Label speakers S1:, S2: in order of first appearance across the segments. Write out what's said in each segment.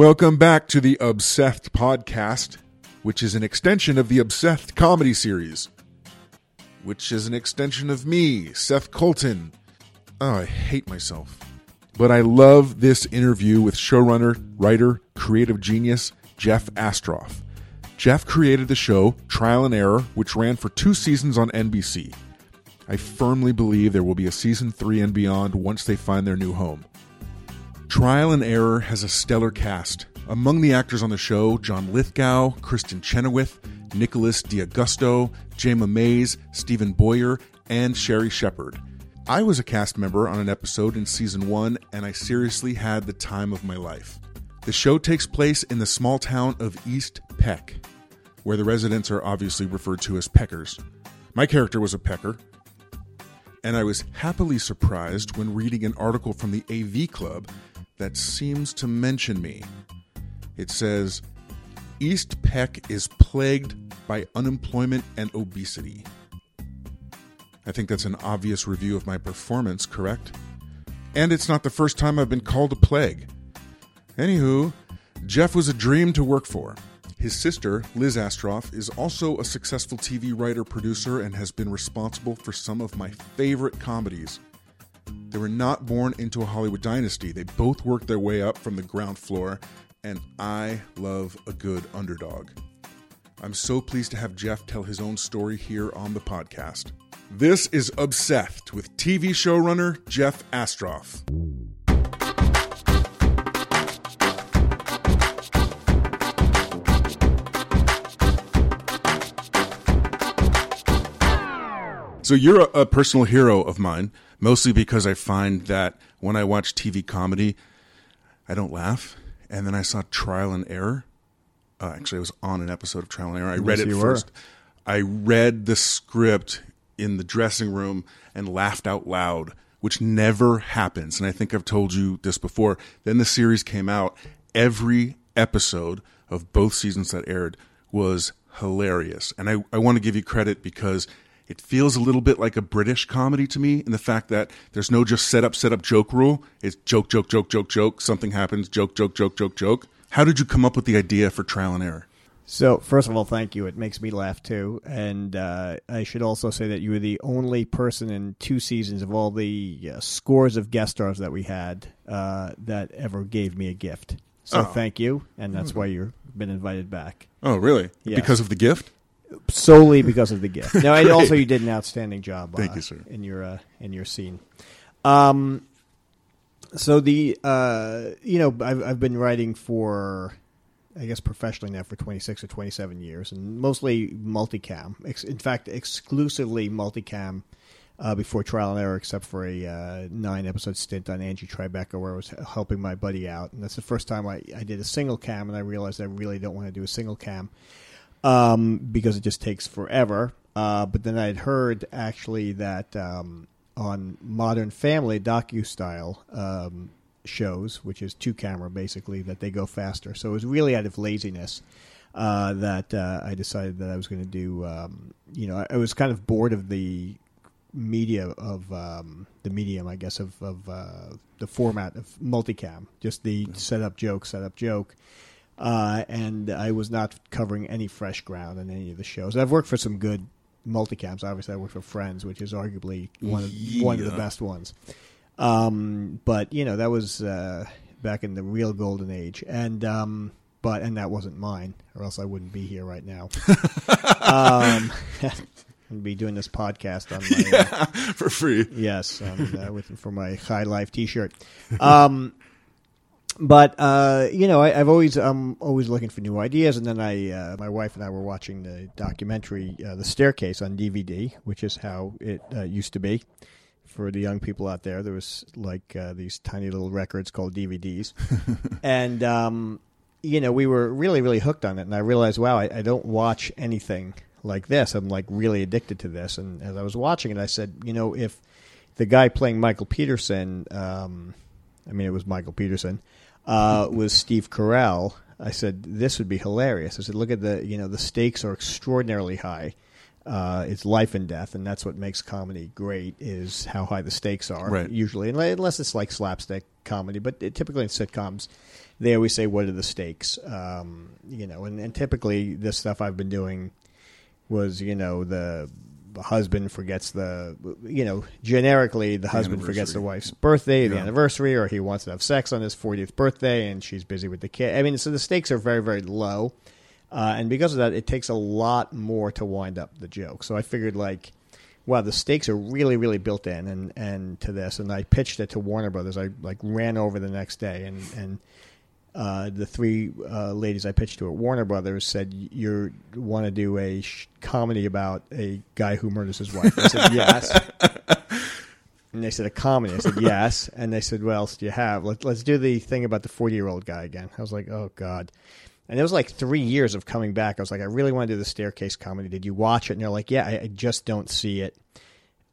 S1: Welcome back to the Obsessed podcast, which is an extension of the Obsessed comedy series, which is an extension of me, Seth Colton. Oh, I hate myself. But I love this interview with showrunner, writer, creative genius Jeff Astrof. Jeff created the show Trial and Error, which ran for two seasons on NBC. I firmly believe there will be a season three and beyond once they find their new home. Trial and Error has a stellar cast. Among the actors on the show, John Lithgow, Kristin Chenoweth, Nicholas D'Agosto, Jayma Mays, Steven Boyer, and Sherri Shepherd. I was a cast member on an episode in season one, and I seriously had the time of my life. The show takes place in the small town of East Peck, where the residents are obviously referred to as peckers. My character was a pecker, and I was happily surprised when reading an article from the AV Club that seems to mention me. It says, East Peck is plagued by unemployment and obesity. I think that's an obvious review of my performance, correct? And it's not the first time I've been called a plague. Anywho, Jeff was a dream to work for. His sister, Liz Astrof, is also a successful TV writer producer and has been responsible for some of my favorite comedies. They were not born into a Hollywood dynasty. They both worked their way up from the ground floor, and I love a good underdog. I'm so pleased to have Jeff tell his own story here on the podcast. This is Obsessed with TV showrunner Jeff Astrof. So you're a, a, personal hero of mine, mostly because I find that when I watch TV comedy, I don't laugh. And then I saw Trial and Error. Uh, actually, I was on an episode of Trial and Error. I
S2: Yes,
S1: read it first.
S2: were.
S1: I read the script in the dressing room and laughed out loud, which never happens. And I think I've told you this before. Then the series came out. Every episode of both seasons that aired was hilarious. And I, I want to give you credit because it feels a little bit like a British comedy to me in the fact that there's no just set up, set up, joke rule. It's joke, joke, joke, joke, joke. Something happens, joke, joke, joke, joke, joke. How did you come up with the idea for Trial and Error?
S2: So, first of all, thank you. It makes me laugh too. And uh, I should also say that you were the only person in two seasons of all the uh, scores of guest stars that we had uh, that ever gave me a gift. So,
S1: Oh.
S2: thank you. And that's why you've been invited back.
S1: Oh, really?
S2: Yes.
S1: Because of the gift?
S2: Solely because of the gift. No, and also you did an outstanding job.
S1: Thank
S2: uh,
S1: you, sir.
S2: In your uh, in your scene. Um, so the uh, you know I've I've been writing for I guess professionally now for twenty six or twenty seven years, and mostly multicam. Ex- in fact, exclusively multicam. Uh, before trial and error, except for a uh, nine episode stint on Angie Tribeca, where I was helping my buddy out, and that's the first time I, I did a single cam, and I realized I really don't want to do a single cam um, because it just takes forever. Uh, but then I'd heard actually that um, on Modern Family docu style um, shows, which is two camera basically, that they go faster. So it was really out of laziness uh, that uh, I decided that I was going to do. Um, you know, I, I was kind of bored of the media of um, the medium, I guess, of, of uh, the format of multicam, just the setup joke, setup joke. Uh, and I was not covering any fresh ground in any of the shows. I've worked for some good multicams. Obviously, I worked for Friends, which is arguably one of one of the best ones. Um, but you know that was uh, back in the real golden age, and um, but and that wasn't mine, or else I wouldn't be here right now. um, I'd be doing this podcast on my uh,
S1: For free.
S2: Yes, um, uh, with for my High Life T-shirt. Um, but uh, you know, I, I've always I'm always looking for new ideas, and then I uh, my wife and I were watching the documentary uh, The Staircase on DVD, which is how it uh, used to be. For the young people out there, there was like uh, these tiny little records called DVDs, and um, you know we were really really hooked on it. And I realized, wow, I, I don't watch anything like this. I'm like really addicted to this. And as I was watching it, I said, you know, if the guy playing Michael Peterson, um, I mean, it was Michael Peterson, uh, was Steve Carell. I said this would be hilarious. I said, look at the you know the stakes are extraordinarily high. Uh, it's life and death, and that's what makes comedy great. Is how high the stakes are.
S1: Right.
S2: Usually, unless it's like slapstick comedy, but it, typically in sitcoms, they always say, "What are the stakes?" Um, you know, and, and typically this stuff I've been doing was, you know, the husband forgets the, you know, generically the, husband forgets the wife's birthday, the
S1: Yeah.
S2: anniversary, or he wants to have sex on his 40th birthday and she's busy with the kid. I mean, so the stakes are very, very low. Uh, and because of that, it takes a lot more to wind up the joke. So I figured, like, wow, the stakes are really, really built in and, and to this. And I pitched it to Warner Brothers. I like ran over the next day and, and uh, the three uh, ladies I pitched to at Warner Brothers said, "You want to do a sh- comedy about a guy who murders his wife?" I said, "Yes." And they said, "A comedy." I said, "Yes." And they said, "What else do you have? Let, let's do the thing about the forty-year-old guy again." I was like, "Oh God." And it was like three years of coming back. I was like, I really want to do the staircase comedy. Did you watch it? And they're like, Yeah, I, I just don't see it.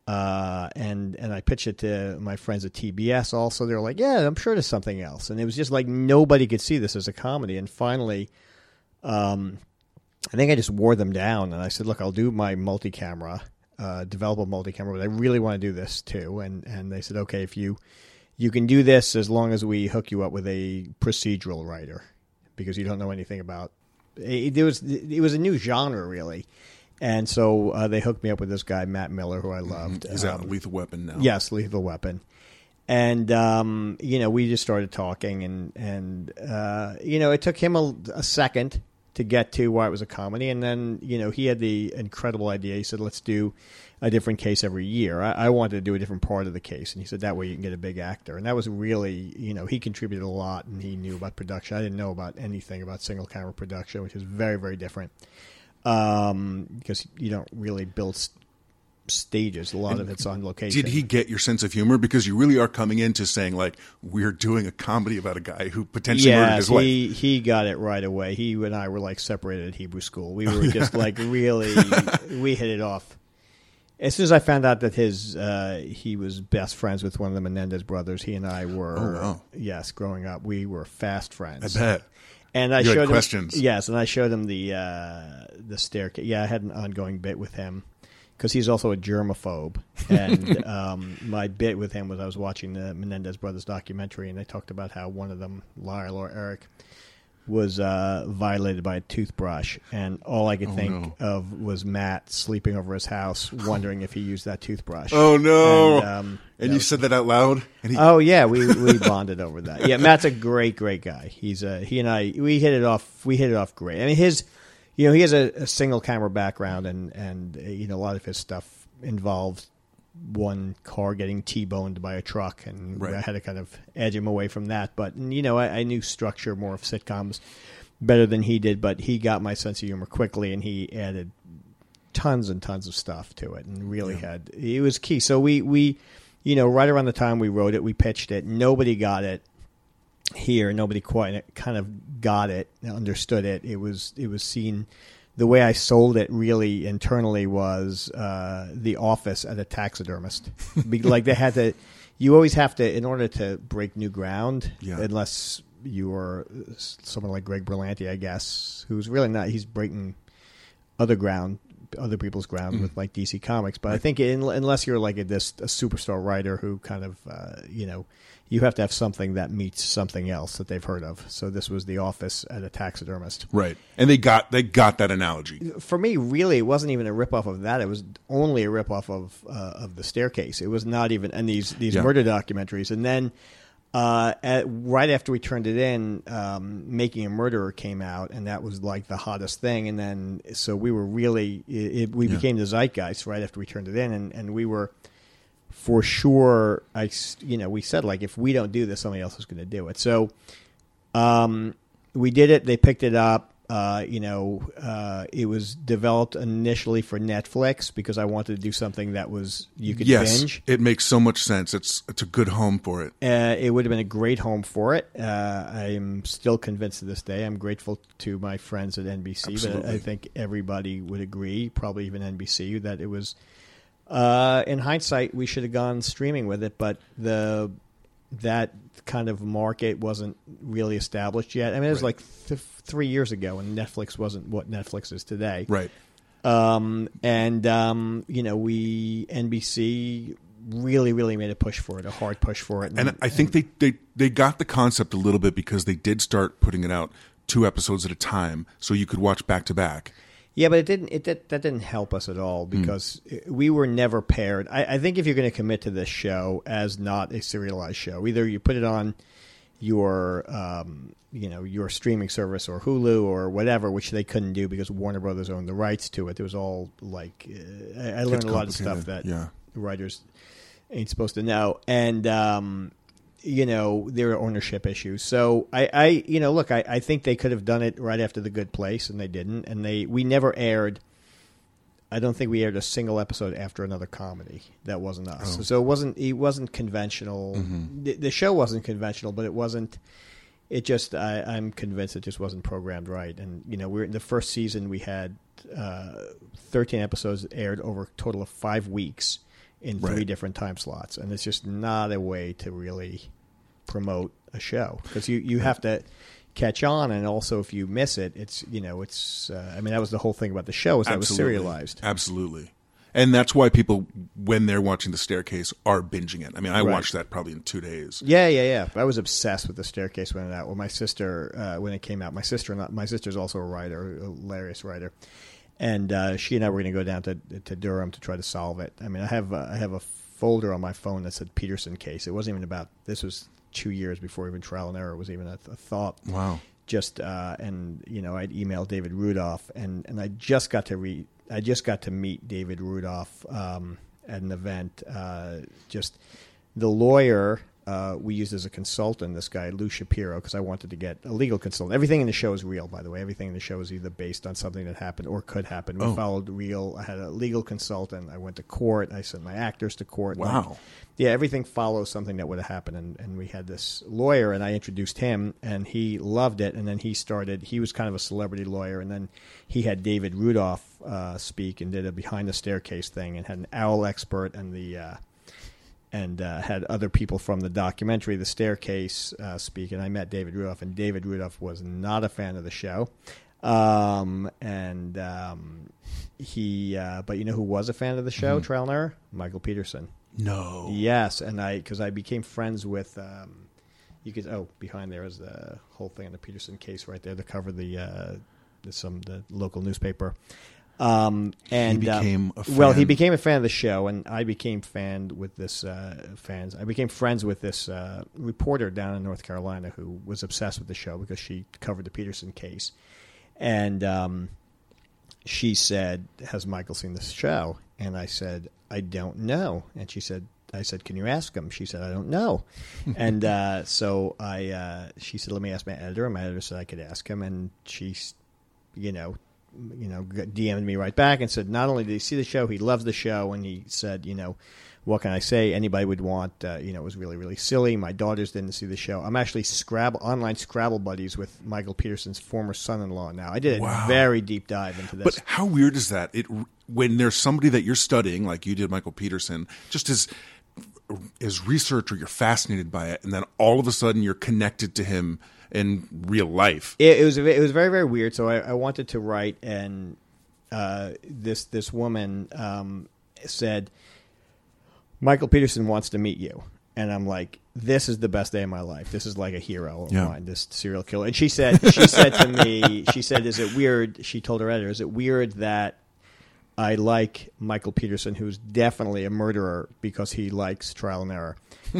S2: Uh, and and I pitched it to my friends at TBS. Also, they're like, "Yeah, I'm sure there's something else." And it was just like nobody could see this as a comedy. And finally, um, I think I just wore them down, and I said, "Look, I'll do my multi-camera, uh, develop a multi-camera, but I really want to do this too." And and they said, "Okay, if you you can do this as long as we hook you up with a procedural writer, because you don't know anything about." It, it was it was a new genre, really. And so uh, they hooked me up with this guy Matt Miller, who I loved.
S1: He's out
S2: Um,
S1: of Lethal Weapon now.
S2: Yes, Lethal Weapon. And um, you know, we just started talking, and and uh, you know, it took him a, a second to get to why it was a comedy, and then you know, he had the incredible idea. He said, "Let's do a different case every year." I, I wanted to do a different part of the case, and he said that way you can get a big actor, and that was really, you know, he contributed a lot, and he knew about production. I didn't know about anything about single camera production, which is very very different um, because you don't really build s- stages. A lot of it's on location.
S1: Did he get your sense of humor? Because you really are coming into saying like we're doing a comedy about a guy who potentially murdered his wife.
S2: he he got it right away. He and I were like separated at Hebrew school. We were just like really we hit it off. As soon as I found out that his uh, he was best friends with one of the Menendez brothers, he and I were
S1: Oh, wow.
S2: yes, growing up, we were fast friends.
S1: I bet.
S2: And I
S1: You
S2: showed
S1: questions.
S2: him yes, and I showed him the uh, the staircase. Yeah, I had an ongoing bit with him because he's also a germaphobe. And um, my bit with him was I was watching the Menendez brothers documentary, and they talked about how one of them, Lyle or Eric, was uh, violated by a toothbrush, and all I could
S1: Oh,
S2: think of was Matt sleeping over his house, wondering if he used that toothbrush.
S1: Oh no!
S2: And, um,
S1: And you said that out loud. And he,
S2: Oh yeah, we we bonded over that. Yeah, Matt's a great, great guy. He's a he and I we hit it off. We hit it off great. I mean, his you know he has a, a single camera background, and and uh, you know a lot of his stuff involved one car getting t-boned by a truck, and
S1: Right.
S2: I had to kind of edge him away from that. But you know, I, I knew structure more of sitcoms better than he did, but he got my sense of humor quickly, and he added tons and tons of stuff to it, and really
S1: Yeah.
S2: had it was key. So we we you know right around the time we wrote it, we pitched it. Nobody got it here. Nobody quite kind of got it, understood it. It was it was seen. The way I sold it really internally was uh, the office at a taxidermist. Like they had to, you always have to in order to break new ground.
S1: Yeah.
S2: Unless you are someone like Greg Berlanti, I guess, who's really not. He's breaking other ground, other people's ground with like DC Comics. But I think in, unless you're like a, this a superstar writer who kind of uh, you know you have to have something that meets something else that they've heard of. So this was the office at a taxidermist.
S1: right. And they got they got that analogy.
S2: For me, really, it wasn't even a ripoff of that. It was only a ripoff of uh, of the staircase. It was not even and these these
S1: Yeah.
S2: murder documentaries. And then uh, at, right after we turned it in, um, Making a Murderer came out, and that was like the hottest thing. And then so we were really it, it, we
S1: Yeah.
S2: became the zeitgeist right after we turned it in, and, and we were for sure. I you know we said like if we don't do this, somebody else is going to do it. So um, we did it. They picked it up. Uh, you know, uh, it was developed initially for Netflix because I wanted to do something that was you could
S1: yes,
S2: binge.
S1: it makes so much sense. It's it's a good home for it.
S2: Uh, it would have been a great home for it. Uh, I'm still convinced to this day. I'm grateful to my friends at NBC, but I think everybody would agree, probably even NBC, that it was. Uh, in hindsight, we should have gone streaming with it, but the that kind of market wasn't really established yet. I mean, it was
S1: Right.
S2: like th- three years ago, and Netflix wasn't what Netflix is today.
S1: Right.
S2: Um, and um, you know, we NBC really, really made a push for it, a hard push for it.
S1: And I think they, they, they got the concept a little bit because they did start putting it out two episodes at a time so you could watch back to back.
S2: Yeah, but it didn't. It did, that didn't help us at all because we were never paired. I, I think if you're going to commit to this show as not a serialized show, either you put it on your um, you know your streaming service or Hulu or whatever, which they couldn't do because Warner Brothers owned the rights to it. There was all like uh, I, I learned a lot of stuff that
S1: yeah.
S2: writers ain't supposed to know, and um, you know there are ownership issues. So I, I you know, look, I, I think they could have done it right after the Good Place, and they didn't, and they we never aired. I don't think we aired a single episode after another comedy. That wasn't us.
S1: Oh.
S2: So it wasn't. It wasn't conventional. The, the show wasn't conventional, but it wasn't. It just. I, I'm convinced it just wasn't programmed right. And you know, we're in the first season. We had uh, 13 episodes aired over a total of five weeks in three
S1: Right.
S2: different time slots, and it's just not a way to really promote a show because you you have to catch on, and also if you miss it, it's you know it's. Uh, I mean, that was the whole thing about the show is that it was serialized.
S1: Absolutely. And that's why people, when they're watching The Staircase, are binging it. I mean, I
S2: Right.
S1: watched that probably in two days.
S2: Yeah, yeah, yeah. I was obsessed with the staircase when it out. Well, my sister, uh, when it came out, my sister, my sister's also a writer, a hilarious writer, and uh, she and I were going to go down to to Durham to try to solve it. I mean, I have uh, I have a folder on my phone that said Peterson case. It wasn't even about. This was two years before even trial and error was even a, a thought.
S1: Wow.
S2: Just uh, and you know, I'd emailed David Rudolf, and and I just got to read. I just got to meet David Rudolf um, at an event. Uh, just the lawyer uh, we used as a consultant, this guy Lou Shapiro, because I wanted to get a legal consultant. Everything in the show is real, by the way. Everything in the show is either based on something that happened or could happen. We
S1: Oh.
S2: followed real. I had a legal consultant. I went to court. I sent my actors to court. Like,
S1: Wow.
S2: yeah, everything follows something that would have happened. And, and we had this lawyer, and I introduced him, and he loved it. And then he started, he was kind of a celebrity lawyer. And then he had David Rudolf uh, speak and did a behind the staircase thing and had an owl expert and the. Uh, and uh, had other people from the documentary, The Staircase, uh, speak. And I met David Rudolf, and David Rudolf was not a fan of the show. Um, and um, he, uh, but you know who was a fan of the show, Trial and Error? Michael Peterson.
S1: No.
S2: Yes, and I because I became friends with. Um, you could oh behind there is the whole thing on the Peterson case right there to cover the uh, the some the local newspaper. Um, and uh,
S1: became a
S2: well, he became a fan of the show, and I became fan with this uh, fans. I became friends with this uh, reporter down in North Carolina who was obsessed with the show because she covered the Peterson case, and um, she said, "Has Michael seen this show?" And I said, "I don't know." And she said, "I said, can you ask him?" She said, "I don't know." and uh, so I, uh, she said, "Let me ask my editor." And my editor said I could ask him, and she, you know, you know, DM'd me right back and said, not only did he see the show, he loves the show, and he said, you know. What can I say? Anybody would want, uh, you know, it was really, really silly. My daughters didn't see the show. I'm actually Scrabble online Scrabble buddies with Michael Peterson's former son-in-law now. I did a
S1: Wow.
S2: very deep dive into this.
S1: But how weird is that? It when there's somebody that you're studying, like you did, Michael Peterson, just as as researcher, you're fascinated by it, and then all of a sudden you're connected to him in real life.
S2: it, it was it was very very weird. So I, I wanted to write, and uh, this this woman um, said, "Michael Peterson wants to meet you," and I'm like, "This is the best day of my life. This is like a hero of
S1: Yeah.
S2: mine. This serial killer." And she said, she said to me, she said, "Is it weird?" She told her editor, "Is it weird that?" I like Michael Peterson, who's definitely a murderer because he likes trial and error.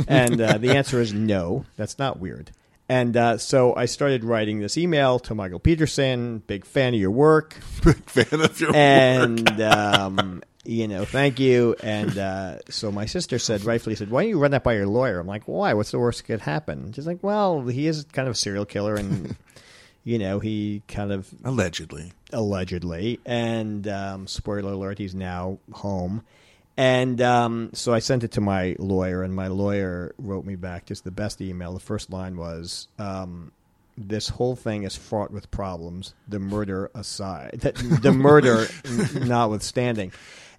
S2: And uh, the answer is no, that's not weird. And uh, so I started writing this email to Michael Peterson, big fan of your work,
S1: Big fan of your work.
S2: and um, you know, thank you. And uh, so my sister said, rightfully said, "Why don't you run that by your lawyer?" I'm like, "Why? What's the worst that could happen?" She's like, "Well, he is kind of a serial killer, and you know, he kind of
S1: Allegedly.
S2: allegedly. And um, spoiler alert, he's now home. And um, so I sent it to my lawyer, and my lawyer wrote me back just the best email. The first line was, um, "This whole thing is fraught with problems. The murder aside, the, the murder notwithstanding."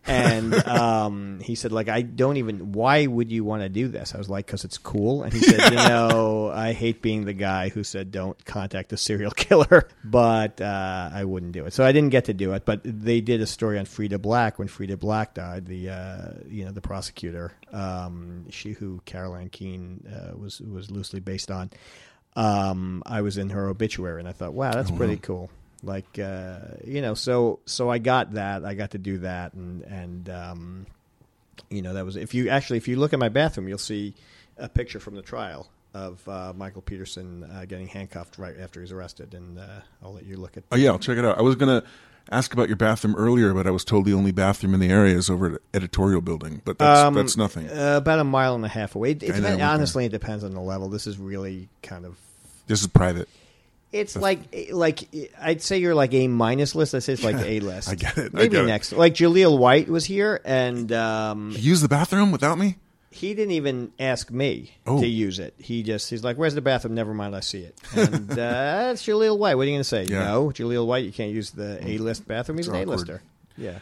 S2: And um, he said, like, I don't even. Why would you want to do this? I was like, because it's cool. And he said, you know, I hate being the guy who said don't contact a serial killer, but uh, I wouldn't do it. So I didn't get to do it. But they did a story on Freda Black when Freda Black died. The uh, you know the prosecutor, um, she who Carol Anne Keane uh, was was loosely based on. Um, I was in her obituary, and I thought, wow, that's pretty cool like uh, you know so so i got that i got to do that and and um, you know that was if you actually if you look at my bathroom you'll see a picture from the trial of uh, michael peterson uh, getting handcuffed right after he's arrested and uh, i'll let you look at it
S1: Oh yeah, I'll check it out. I was gonna ask about your bathroom earlier, but I was told the only bathroom in the area is over at editorial building. But that's
S2: Um,
S1: that's nothing.
S2: uh, about a mile and a half away it, it
S1: know,
S2: honestly it depends on the level this is really kind of
S1: This is private.
S2: It's like like I'd say you're like A minus list. I say it's like A list.
S1: I get it. I
S2: Maybe
S1: get it.
S2: next. Like Jaleel White was here, and um,
S1: You use the bathroom without me?
S2: he didn't even ask me
S1: Oh.
S2: to use it. He just he's like, "Where's the bathroom?" Never mind, I see it. And uh, it's Jaleel White. What are you going to say?
S1: Yeah.
S2: No, Jaleel White. You can't use the A list bathroom. He's an A
S1: awkward.
S2: lister. Yeah.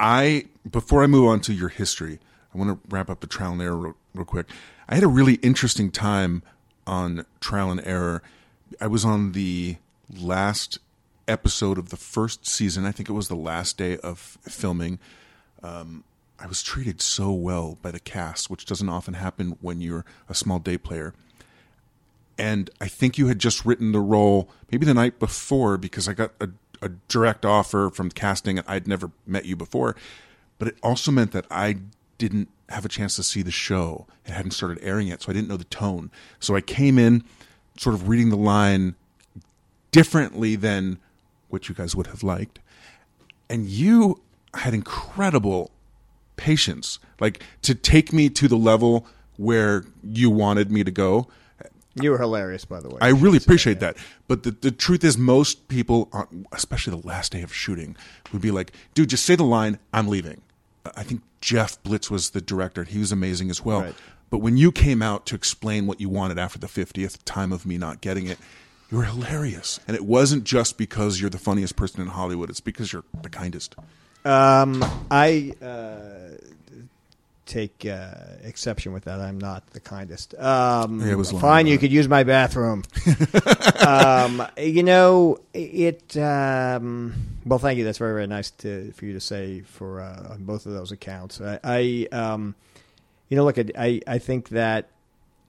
S1: I before I move on to your history, I want to wrap up the trial and error real, real quick. I had a really interesting time on trial and error. I was on the last episode of the first season. I think it was the last day of filming. Um, I was treated so well by the cast, which doesn't often happen when you're a small day player. And I think you had just written the role maybe the night before because I got a, a direct offer from casting and I'd never met you before. But it also meant that I didn't have a chance to see the show. It hadn't started airing yet, so I didn't know the tone. So I came in sort of reading the line differently than what you guys would have liked. And you had incredible patience, like to take me to the level where you wanted me to go.
S2: You were hilarious, by the way.
S1: I really appreciate that. But the, the truth is, most people, uh, especially the last day of shooting, would be like, dude, just say the line, I'm leaving. I think Jeff Blitz was the director. He was amazing as well.
S2: Right.
S1: But when you came out to explain what you wanted after the 50th time of me not getting it, you were hilarious. And it wasn't just because you're the funniest person in Hollywood, it's because you're the kindest.
S2: Um, I uh, take uh, exception with that. I'm not the kindest. Um,
S1: it was long
S2: fine. You could use my bathroom. um, you know it. Um, well, thank you. That's very very nice to for you to say for uh, on both of those accounts. I, I um, you know, look, I I think that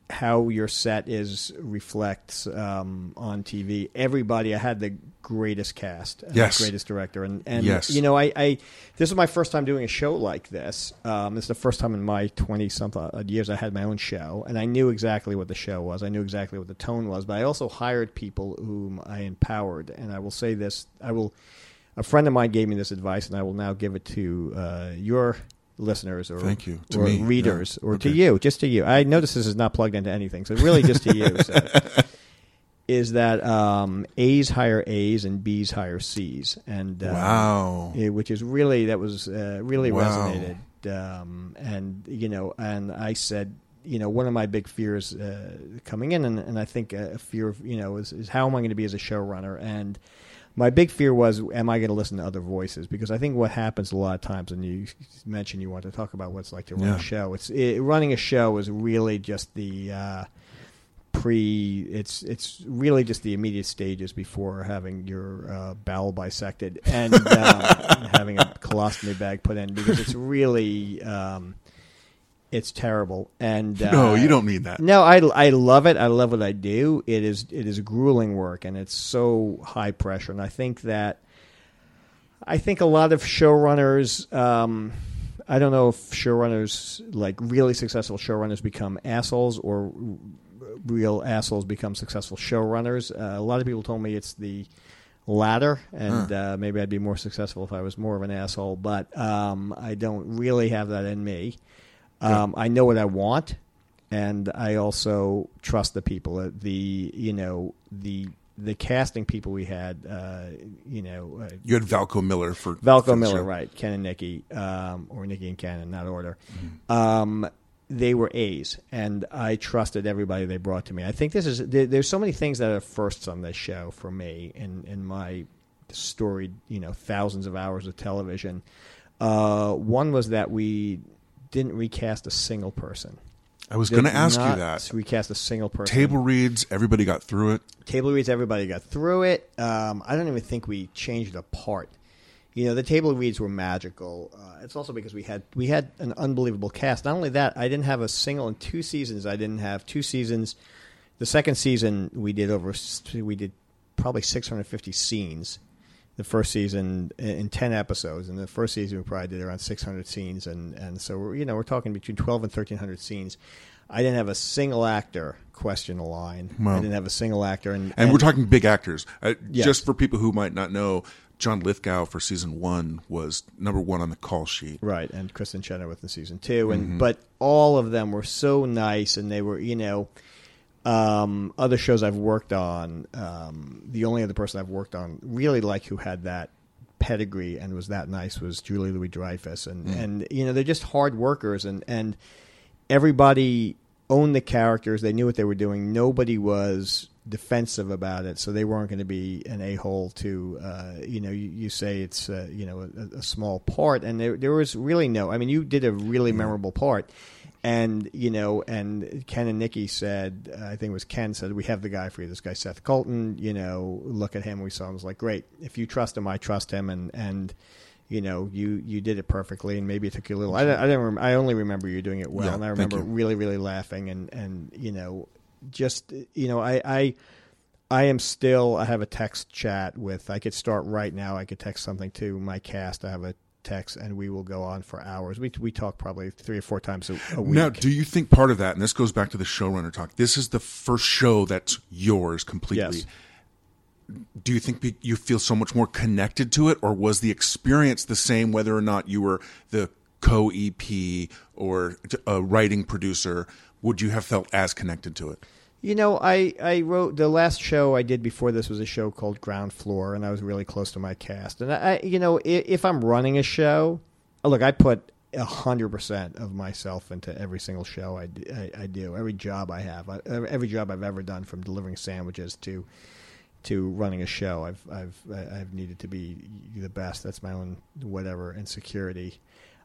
S2: how your set is reflects um, on TV. Everybody, I had the greatest cast, and
S1: Yes.
S2: the greatest director, and and
S1: Yes.
S2: you know, I, I this is my first time doing a show like this. Um, this is the first time in my twenty something years I had my own show, and I knew exactly what the show was. I knew exactly what the tone was, but I also hired people whom I empowered. And I will say this: I will. A friend of mine gave me this advice, and I will now give it to uh, your listeners or
S1: Thank you. To
S2: or
S1: me.
S2: readers
S1: Yeah.
S2: or to you, just to you. I notice this is not plugged into anything, so really just to you. So. Is that um, A's hire A's and B's hire C's, and um,
S1: Wow.
S2: yeah, which is really that was uh, really
S1: Wow.
S2: resonated. Um, and you know, and I said, you know, one of my big fears uh, coming in, and, and I think a fear of you know is, is how am I going to be as a showrunner? And my big fear was, am I going to listen to other voices? Because I think what happens a lot of times, and you mentioned you want to talk about what's like to run
S1: Yeah.
S2: a show. It's it, running a show is really just the uh, pre. It's it's really just the immediate stages before having your uh, bowel bisected and um, having a colostomy bag put in because it's really. Um, it's terrible, and uh,
S1: no, you don't mean that.
S2: no, I, I love it. I love what I do. It is it is grueling work, and it's so high pressure. And I think that I think a lot of showrunners. Um, I don't know if showrunners, like really successful showrunners, become assholes or real assholes become successful showrunners. Uh, a lot of people told me it's the latter, and uh, maybe I'd be more successful if I was more of an asshole. But um, I don't really have that in me. Um, I know what I want, and I also trust the people. Uh, The you know the the casting people we had, uh, you know, uh,
S1: You had Valko Miller for for
S2: Valko
S1: the
S2: Miller,
S1: show.
S2: right? Ken and Nikki, um, or Nikki and Ken in that order.
S1: Mm-hmm.
S2: Um, they were A's, and I trusted everybody they brought to me. I think this is there, there's so many things that are firsts on this show for me in in my storied, you know, thousands of hours of television. Uh, one was that we didn't recast a single person.
S1: I was going to ask you that.
S2: Recast a single person.
S1: Table reads, everybody got through it.
S2: table reads, everybody got through it. Um, I don't even think we changed a part. You know, the table reads were magical. Uh, it's also because we had we had an unbelievable cast. Not only that, I didn't have a single in two seasons. I didn't have two seasons. The second season we did over we did probably 650 scenes. The first season in 10 episodes, and the first season we probably did around 600 scenes, and and so we're, you know we're talking between 12 and 1300 scenes. I didn't have a single actor question a line.
S1: Wow.
S2: I didn't have a single actor, and,
S1: And, we're talking big actors. Uh,
S2: Yes.
S1: Just for people who might not know, John Lithgow for season one was number one on the call sheet.
S2: Right, and Kristin Chenoweth in season two, and but all of them were so nice, and they were you know, um, other shows I've worked on. Um, the only other person I've worked on really like who had that pedigree and was that nice was Julie Louis Dreyfus, and and you know they're just hard workers, and and everybody owned the characters. They knew what they were doing. Nobody was defensive about it, so they weren't going to be an a hole to, uh, you know, you, you say it's, uh, you know, a, a small part, and there, there was really no. I mean, you did a really memorable part. And you know, and Ken and Nikki said, uh, I think it was Ken said, we have the guy for you. This guy Seth Colton. You know, look at him. We saw him. It was like, great. If you trust him, I trust him. And and you know, you you did it perfectly. And maybe it took you a little. I, I don't. Rem- I only remember you doing it well.
S1: Yeah,
S2: and I remember really really laughing. And and you know, just you know, I I. I am still. I have a text chat with. I could start right now. I could text something to my cast. I have a text, and we will go on for hours. We we talk probably three or four times a, a week.
S1: Now, do you think part of that, and this goes back to the showrunner talk, this is the first show that's yours completely.
S2: Yes.
S1: Do you think you feel so much more connected to it, or was the experience the same whether or not you were the co EP or a writing producer? Would you have felt as connected to it?
S2: You know, I, I wrote the last show I did before this was a show called Ground Floor, and I was really close to my cast. And I, you know, if, if I'm running a show, look, I put hundred percent of myself into every single show I I do, every job I have, I, every job I've ever done, from delivering sandwiches to to running a show. I've I've I've needed to be the best. That's my own whatever insecurity.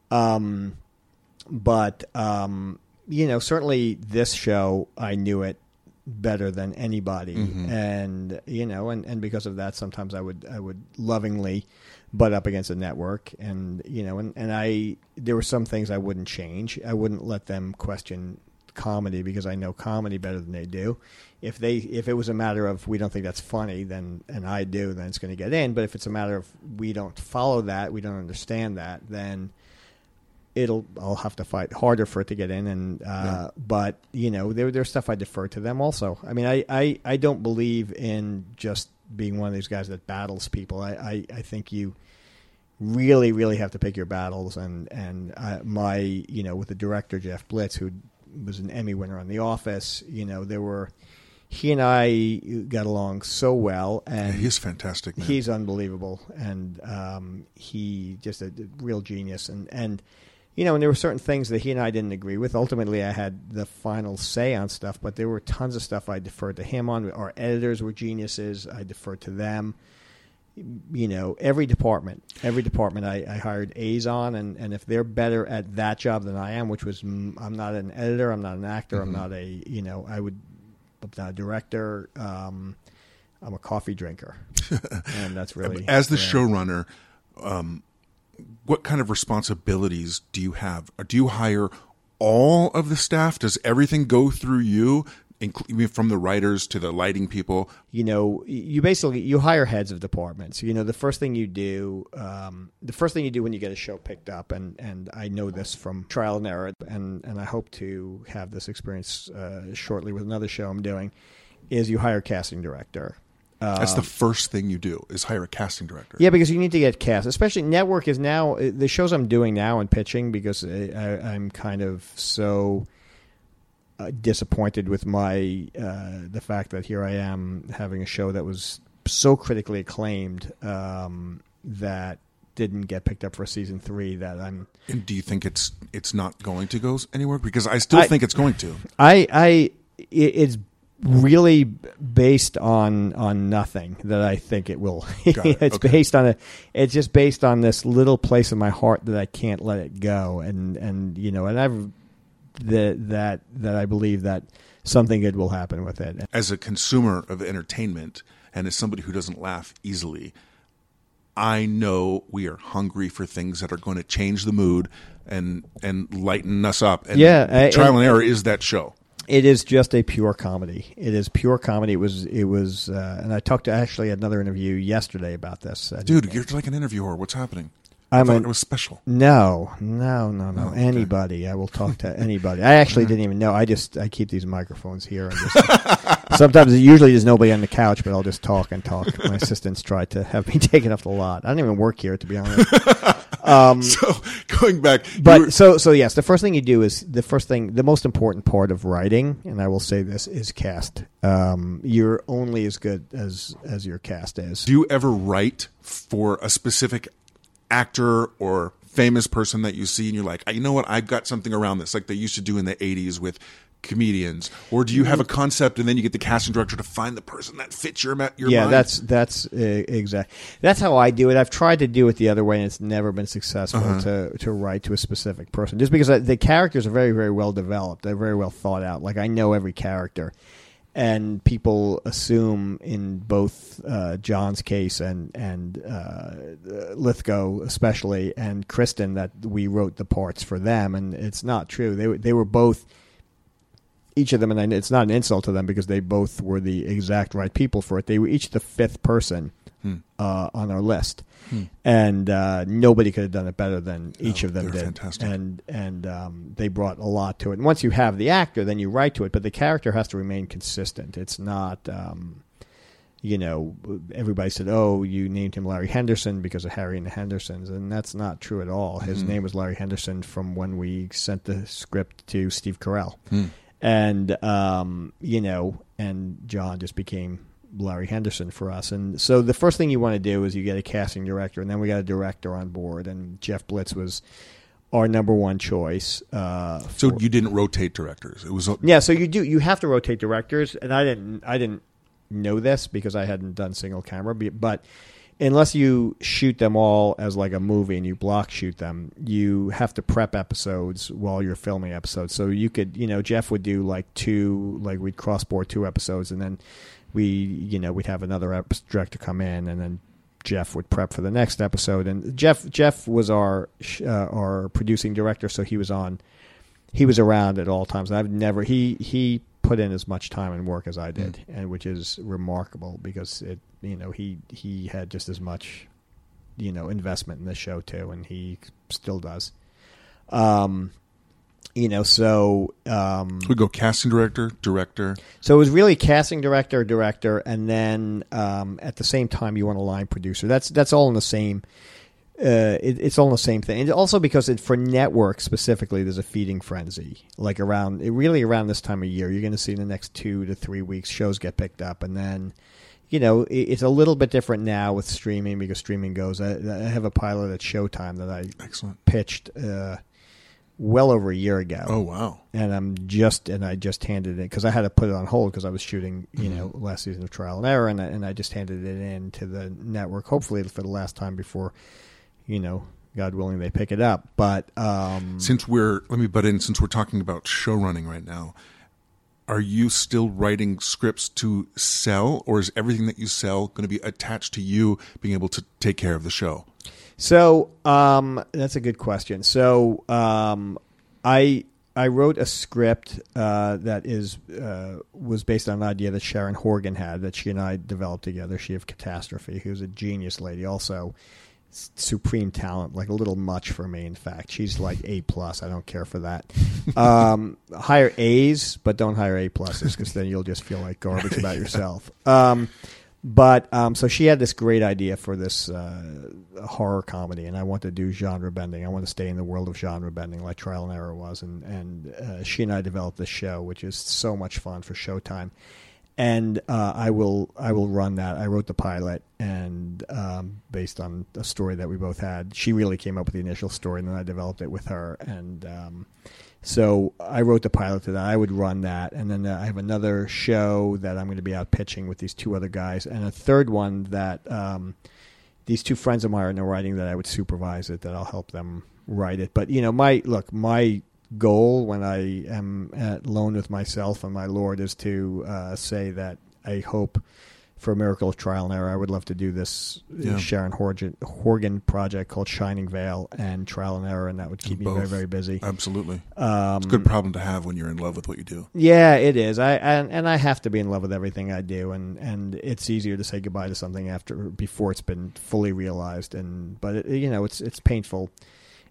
S2: Um, but um, you know, certainly this show, I knew it better than anybody, mm-hmm. and you know, and, and because of that, sometimes I would I would lovingly butt up against a network, and you know, and, and I there were some things I wouldn't change. I wouldn't let them question comedy because I know comedy better than they do. If they if it was a matter of we don't think that's funny, then and I do, then it's going to get in. But if it's a matter of we don't follow that, we don't understand that, then it'll I'll have to fight harder for it to get in and uh, but you know there there's stuff I defer to them also. I mean I, I, I don't believe in just being one of these guys that battles people. I, I, I think you really really have to pick your battles and and uh, my you know with the director Jeff Blitz who was an Emmy winner on The Office, you know there were he and I got along so well and
S1: He's fantastic. Man.
S2: He's unbelievable, and um, he just a, a real genius. And and you know, and there were certain things that he and I didn't agree with. Ultimately, I had the final say on stuff, but there were tons of stuff I deferred to him on. Our editors were geniuses; I deferred to them. You know, every department, every department, I, I hired A's on, and, and if they're better at that job than I am, which was mm, I'm not an editor, I'm not an actor, I'm not a you know, I would, I'm not a director. Um, I'm a coffee drinker, and that's really
S1: As the
S2: yeah.
S1: showrunner, um, what kind of responsibilities do you have? Do you hire all of the staff? Does everything go through you, including from the writers to the lighting people?
S2: you know you basically you hire heads of departments you know the first thing you do um, the first thing you do when you get a show picked up and and i know this from trial and error and and i hope to have this experience uh, shortly with another show i'm doing is you hire casting director
S1: That's the first thing you do is hire a casting director.
S2: yeah, because you need to get cast. Especially network is now the shows I'm doing now and pitching because I, I, I'm kind of so uh, disappointed with my uh, the fact that here I am having a show that was so critically acclaimed um, that didn't get picked up for season three. That I'm
S1: And do you think it's it's not going to go anywhere? Because I still
S2: I-
S1: think it's going to.
S2: I I it's really based on on nothing that I think it will.
S1: It.
S2: it's
S1: Okay.
S2: based on a. It's just based on this little place in my heart that I can't let it go, and and you know, and I've that that that I believe that something good will happen with it.
S1: As a consumer of entertainment and as somebody who doesn't laugh easily, I know we are hungry for things that are going to change the mood and and lighten us up. And
S2: Yeah, I-
S1: Trial
S2: and-
S1: and Error is that show.
S2: It is just a pure comedy. It is pure comedy. It was it was, uh, and I talked to actually another interview yesterday about this.
S1: Dude, you're like an interviewer. What's happening?
S2: I'm
S1: I thought
S2: an-
S1: it was special.
S2: No, no, no, no.
S1: Oh, okay.
S2: Anybody. I will talk to anybody. I actually didn't even know. I just I keep these microphones here and just sometimes usually there's nobody on the couch, but I'll just talk and talk. My assistants try to have me taken off the lot. I don't even work here to be honest.
S1: So going back,
S2: Um, But
S1: were-
S2: so so yes, the first thing you do is the first thing, the most important part of writing, and I will say this is cast. Um, you're only as good as as your cast is.
S1: do you ever write for a specific actor or famous person that you see and you're like, you know what, I've got something around this, like they used to do in the 80s with comedians? Or do you have a concept and then you get the casting director to find the person that fits your, your
S2: yeah,
S1: mind?
S2: that's that's uh, exact. That's how I do it. I've tried to do it the other way, and it's never been successful
S1: Uh-huh.
S2: to to write to a specific person. Just because I, the characters are very very well developed, they're very well thought out. Like I know every character, and people assume in both uh, John's case and and uh, Lithgow especially and Kristen that we wrote the parts for them, and it's not true. They they were both each of them, and it's not an insult to them because they both were the exact right people for it. They were each the fifth person
S1: Hmm.
S2: uh, on our list, and uh, nobody could have done it better than each
S1: Oh,
S2: of them did.
S1: fantastic.
S2: And and um, they brought a lot to it. And once you have the actor, then you write to it, but the character has to remain consistent. It's not. Um, you know, everybody said, "Oh, you named him Larry Henderson because of Harry and the Hendersons," and that's not true at all. His
S1: Mhm.
S2: name was Larry Henderson from when we sent the script to Steve Carell
S1: Hmm.
S2: And um, you know, and John just became Larry Henderson for us. And so the first thing you want to do is you get a casting director, and then we got a director on board. And Jeff Blitz was our number one choice. Uh,
S1: So
S2: for-
S1: you didn't rotate directors. It was
S2: yeah, so you do you have to rotate directors, and I didn't I didn't know this because I hadn't done single camera, but unless you shoot them all as like a movie and you block shoot them, you have to prep episodes while you're filming episodes. So you could, you know, Jeff would do like two, like we'd cross board two episodes, and then we, you know, we'd have another director come in, and then Jeff would prep for the next episode. And Jeff Jeff was our uh, our producing director, so he was on he was around at all times. I've never he he put in as much time and work as I did, and which is remarkable because it you know he he had just as much you know investment in this show too, and he still does. Um, you know, so um,
S1: we go casting director, director.
S2: so it was really casting director, director, and then um, at the same time you want a line producer. That's that's all in the same. Uh, it, it's all the same thing, and also because it, for network specifically, there's a feeding frenzy. Like around, really around this time of year, you're going to see in the next two to three weeks shows get picked up, and then, you know, it, it's a little bit different now with streaming because streaming goes. I, I have a pilot at Showtime that I
S1: Excellent.
S2: pitched uh, well over a year ago
S1: Oh wow.
S2: and I'm just and I just handed it because I had to put it on hold because I was shooting you
S1: Mm-hmm.
S2: know last season of Trial and Error and I, and I just handed it in to the network hopefully for the last time before you know God willing they pick it up but um
S1: Since we're let me butt in. Since we're talking about show running right now, are you still writing scripts to sell, or is everything that you sell going to be attached to you being able to take care of the show?
S2: So um, that's a good question. So um, I I wrote a script uh, that is uh, was based on an idea that Sharon Horgan had that she and I developed together. She of Catastrophe, who's a genius lady, also supreme talent, like a little much for me. In fact, she's like A plus. I don't care for that. Um, hire A's, but don't hire A pluses because then you'll just feel like garbage about yourself. Um, but um, so she had this great idea for this uh, horror comedy, and I want to do genre bending. I want to stay in the world of genre bending, like Trial and Error was. And and uh, she and I developed this show, which is so much fun for Showtime. And uh, I will I will run that. I wrote the pilot, and um, based on a story that we both had, she really came up with the initial story, and then I developed it with her. And um, So I wrote the pilot to that. I would run that, and then uh, I have another show that I'm going to be out pitching with these two other guys, and a third one that um, these two friends of mine are writing that I would supervise it. That I'll help them write it. But you know, my look, my goal when I am alone with myself and my Lord is to uh, say that I hope for a miracle of trial and error. I would love to do this uh,
S1: Yeah.
S2: Sharon Horgan, Horgan project called Shining Vale and Trial and Error, and that would keep me very, very busy.
S1: Absolutely.
S2: Um,
S1: It's a good problem to have when you're in love with what you do.
S2: yeah, it is. I and, and I have to be in love with everything I do, and, and it's easier to say goodbye to something after before it's been fully realized. And but it, you know, it's it's painful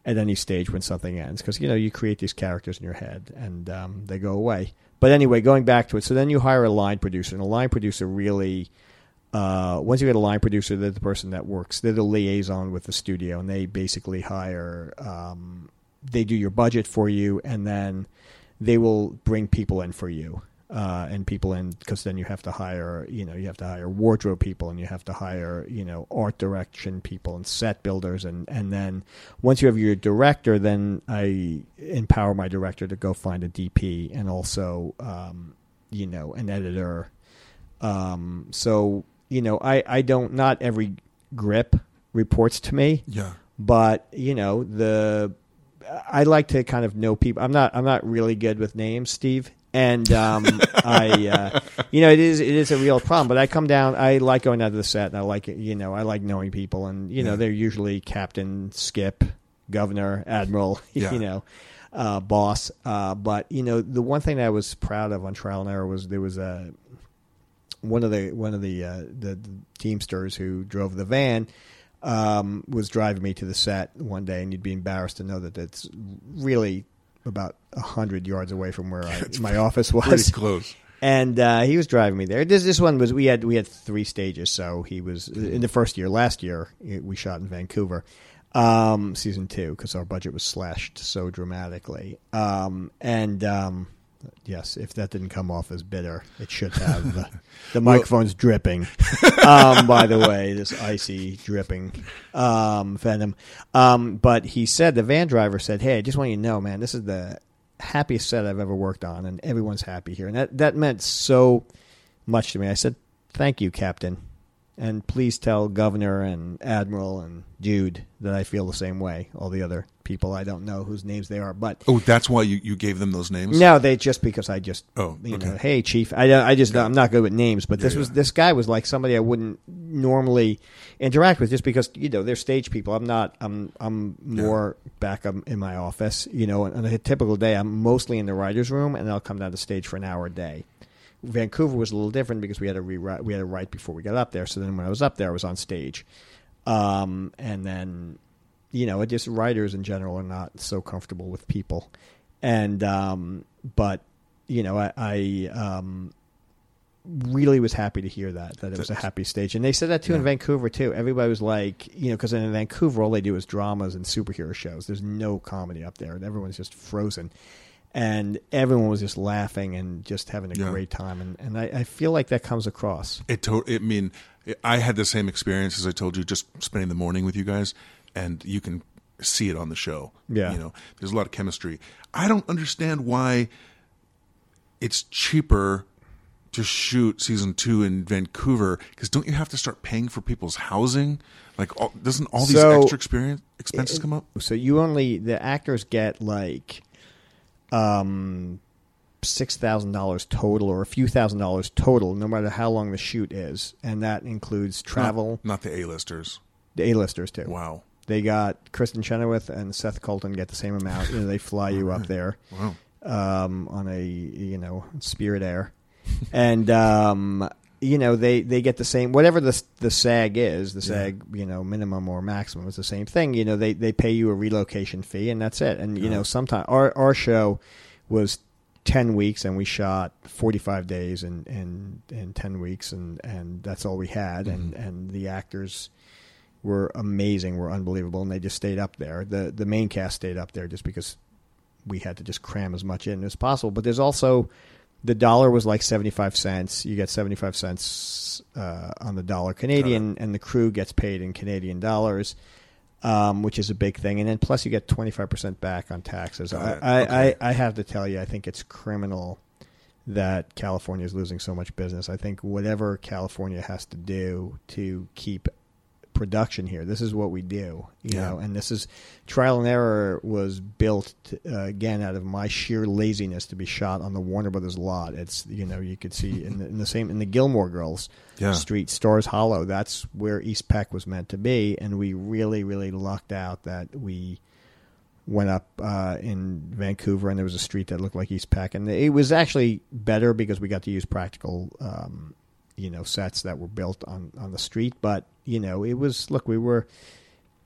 S2: at any stage when something ends because you know you create these characters in your head and um, they go away. But anyway, going back to it, so then you hire a line producer, and a line producer really. Uh, once you get a line producer, they're the person that works. They're the liaison with the studio, and they basically hire. Um, they do your budget for you, and then they will bring people in for you uh, and people in because then you have to hire you know you have to hire wardrobe people and you have to hire you know art direction people and set builders and and then once you have your director then I empower my director to go find a DP and also um, you know an editor um, so you know I I don't not every grip reports to me
S1: Yeah.
S2: but you know the I like to kind of know people. I'm not I'm not really good with names, Steve, and um, I uh, you know it is it is a real problem. But I come down. I like going out to the set, and I like it. You know, I like knowing people, and you know
S1: Yeah.
S2: they're usually captain, skip, governor, admiral.
S1: Yeah.
S2: You know. Uh, boss, uh, but you know the one thing I was proud of on Trial and Error was there was a one of the one of the uh, the, the teamsters who drove the van um, was driving me to the set one day, and you'd be embarrassed to know that it's really about a hundred yards away from where I, my office was.
S1: Pretty close.
S2: And uh, he was driving me there. This this one was we had we had three stages, so he was in the first year. Last year we shot in Vancouver, um, season two, because our budget was slashed so dramatically. Um, and um, yes, if that didn't come off as bitter, it should have. The microphone's dripping. um, by the way, this icy dripping um, venom. Um, but he said the van driver said, "Hey, I just want you to know, man, this is the happiest set I've ever worked on, and everyone's happy here." And that that meant so much to me. I said, "Thank you, Captain." And please tell Governor and Admiral and Dude that I feel the same way. All the other people I don't know whose names they are, but
S1: Oh, that's why you, you gave them those names?
S2: no, they just because I just
S1: Oh,
S2: you
S1: okay.
S2: know, hey chief, I I just I'm not good with names, but this
S1: Yeah,
S2: was
S1: yeah.
S2: this guy was like somebody I wouldn't normally interact with just because you know they're stage people. I'm not. I'm I'm more back in my office. You know, on a typical day, I'm mostly in the writers' room, and I'll come down to stage for an hour a day. Vancouver was a little different because we had to rewrite. We had to write before we got up there. So then when I was up there, I was on stage, um, and then you know, it just writers in general are not so comfortable with people, and um, but you know, I, I um, really was happy to hear that that it was a happy stage, and they said that too in Vancouver too. Everybody was like, you know, because in Vancouver all they do is dramas and superhero shows. There's no comedy up there, and everyone's just frozen. And everyone was just laughing and just having a
S1: Yeah.
S2: great time, and, and I, I feel like that comes across.
S1: It to- I mean, I had the same experience as I told you, just spending the morning with you guys, and you can see it on the show.
S2: Yeah.
S1: you know, there's a lot of chemistry. I don't understand why it's cheaper to shoot season two in Vancouver because don't you have to start paying for people's housing? Like, all, doesn't all these
S2: So-
S1: extra experience expenses eh, come up?
S2: So you only the actors get like um six thousand dollars total or a few thousand dollars total, no matter how long the shoot is, and that includes travel.
S1: Not, not the A-listers.
S2: The A-listers too.
S1: Wow.
S2: They got Kristin Chenoweth and Seth Colton get the same amount. You know, they fly you up there
S1: Wow.
S2: um, on a you know Spirit Air, and um, you know they, they get the same whatever the the SAG is the SAG you know minimum or maximum is the same thing. You know they, they pay you a relocation fee and that's it. And you
S1: Yeah.
S2: know sometimes our our show was ten weeks and we shot forty five days in, in in ten weeks and and that's all we had and mm-hmm. and the actors were amazing, were unbelievable, and they just stayed up there. the The main cast stayed up there just because we had to just cram as much in as possible. But there's also the dollar was like seventy five cents. You get seventy five cents uh, on the dollar Canadian, and the crew gets paid in Canadian dollars. um, which is a big thing. And then plus you get twenty five percent back on taxes. I. I,
S1: Okay.
S2: I, I have to tell you, I think it's criminal that California is losing so much business. I think whatever California has to do to keep production here, this is what we do, you
S1: Yeah.
S2: know. And this is trial and error was built uh, again out of my sheer laziness to be shot on the Warner Brothers lot. It's you know you could see in the, in the same in the Gilmore Girls
S1: Yeah.
S2: street Stars Hollow. That's where East Peck was meant to be, and we really really lucked out that we went up uh, in Vancouver, and there was a street that looked like East Peck, and it was actually better because we got to use practical, um, you know, sets that were built on on the street. But you know, it was look, we were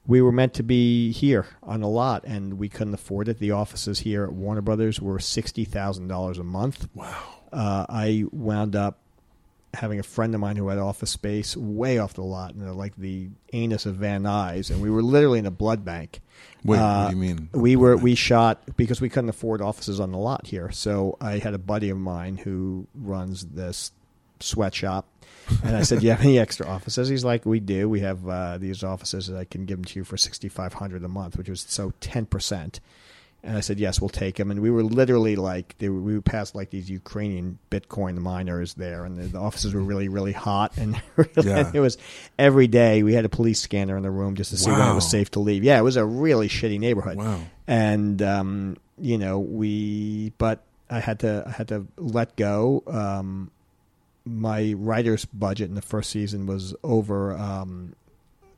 S2: we were meant to be here on a lot, and we couldn't afford it. The offices here at Warner Brothers were sixty thousand dollars a month.
S1: Wow.
S2: Uh, I wound up having a friend of mine who had office space way off the lot, and like the anus of Van Nuys, and we were literally in a blood bank.
S1: Wait, what
S2: Uh,
S1: do you mean?
S2: We were we shot because we couldn't afford offices on the lot here. So I had a buddy of mine who runs this sweatshop, and I said, "Do you have any extra offices?" He's like, "We do. We have uh, these offices that I can give them to you for sixty five hundred a month, which was so ten percent." And I said, "Yes, we'll take them." And we were literally like, they were, we would pass like these Ukrainian Bitcoin miners there, and the, the offices were really, really hot, and
S1: Yeah.
S2: it was every day we had a police scanner in the room just to see when it was safe to leave. Yeah, it was a really shitty neighborhood
S1: Wow.
S2: and um, you know we but i had to i had to let go um, my writer's budget in the first season was over um,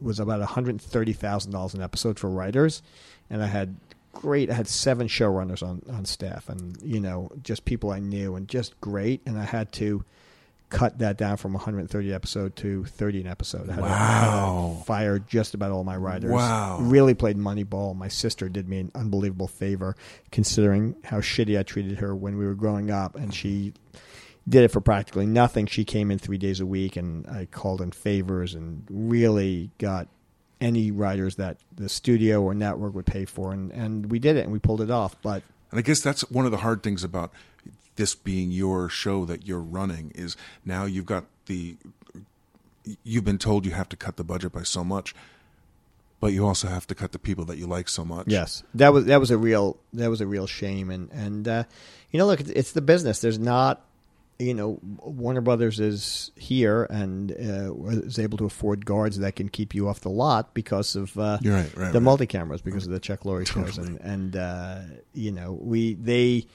S2: was about $130000 an episode for writers and i had great i had seven showrunners on, on staff and you know just people i knew and just great and i had to cut that down from 130 episode to 30 an episode. I had to- I
S1: Wow.
S2: fire just about all my writers.
S1: Wow.
S2: Really played Moneyball. My sister did me an unbelievable favor, considering how shitty I treated her when we were growing up, and she did it for practically nothing. She came in three days a week, and I called in favors and really got any writers that the studio or network would pay for, and, and we did it, and we pulled it off. But
S1: And I guess that's one of the hard things about this being your show that you're running is now you've got the you've been told you have to cut the budget by so much, but you also have to cut the people that you like so much.
S2: Yes, that was that was a real that was a real shame, and and uh, you know, look, it's, it's the business. There's not, you know, Warner Brothers is here and uh, is able to afford guards that can keep you off the lot because of uh,
S1: right, right,
S2: the
S1: right.
S2: multi cameras because of the Chuck Lorre shows, and and uh, you know, we they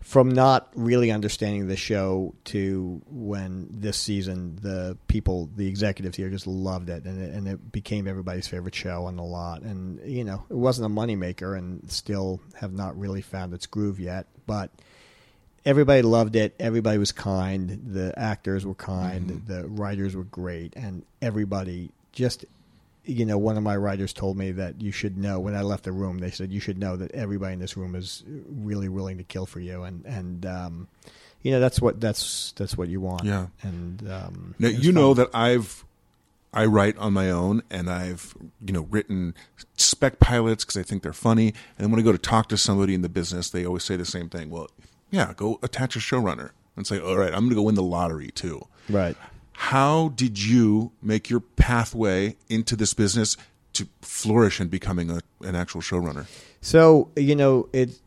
S2: from not really understanding the show to when this season the people the executives here just loved it and it, and it became everybody's favorite show on the lot and you know it wasn't a moneymaker and still have not really found its groove yet but everybody loved it everybody was kind the actors were kind the writers were great and everybody just you know, one of my writers told me that you should know when I left the room. They said you should know that everybody in this room is really willing to kill for you, and and um, you know that's what that's that's what you want.
S1: Yeah.
S2: and um,
S1: Now you know that I've I write on my own, and I've you know written spec pilots because I think they're funny. And when I go to talk to somebody in the business, they always say the same thing. Well, yeah, go attach a showrunner and say, all right, I'm going to go win the lottery too.
S2: right.
S1: How did you make your pathway into this business to flourish in becoming a, an actual showrunner?
S2: So you know it.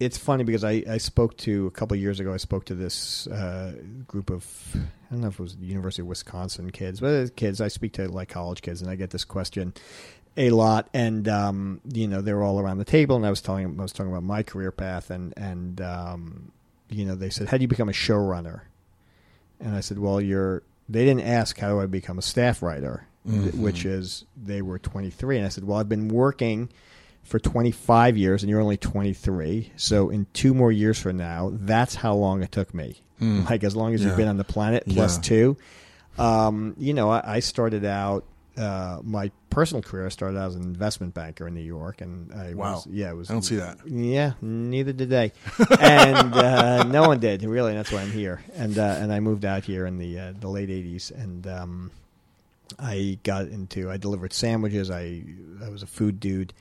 S2: It's funny because I, I spoke to a couple of years ago. I spoke to this uh, group of I don't know if it was University of Wisconsin kids, but it's kids. I speak to like college kids, and I get this question a lot. And um, you know they were all around the table, and I was telling I was talking about my career path, and and um, you know they said, "How do you become a showrunner?" And I said, "Well, you're." They didn't ask how do I become a staff writer, which is they were 23, and I said, "Well, I've been working." for 25 years and you're only 23 so in two more years from now that's how long it took me like as long as
S1: Yeah.
S2: you've been on the planet plus
S1: Yeah.
S2: two um, you know I, I started out uh, my personal career I started out as an investment banker in New York and I
S1: Wow.
S2: was yeah it was
S1: I don't see that.
S2: yeah neither did they and uh, no one did really and that's why I'm here and uh, and I moved out here in the uh, the late 80s and um, I got into I delivered sandwiches I I was a food dude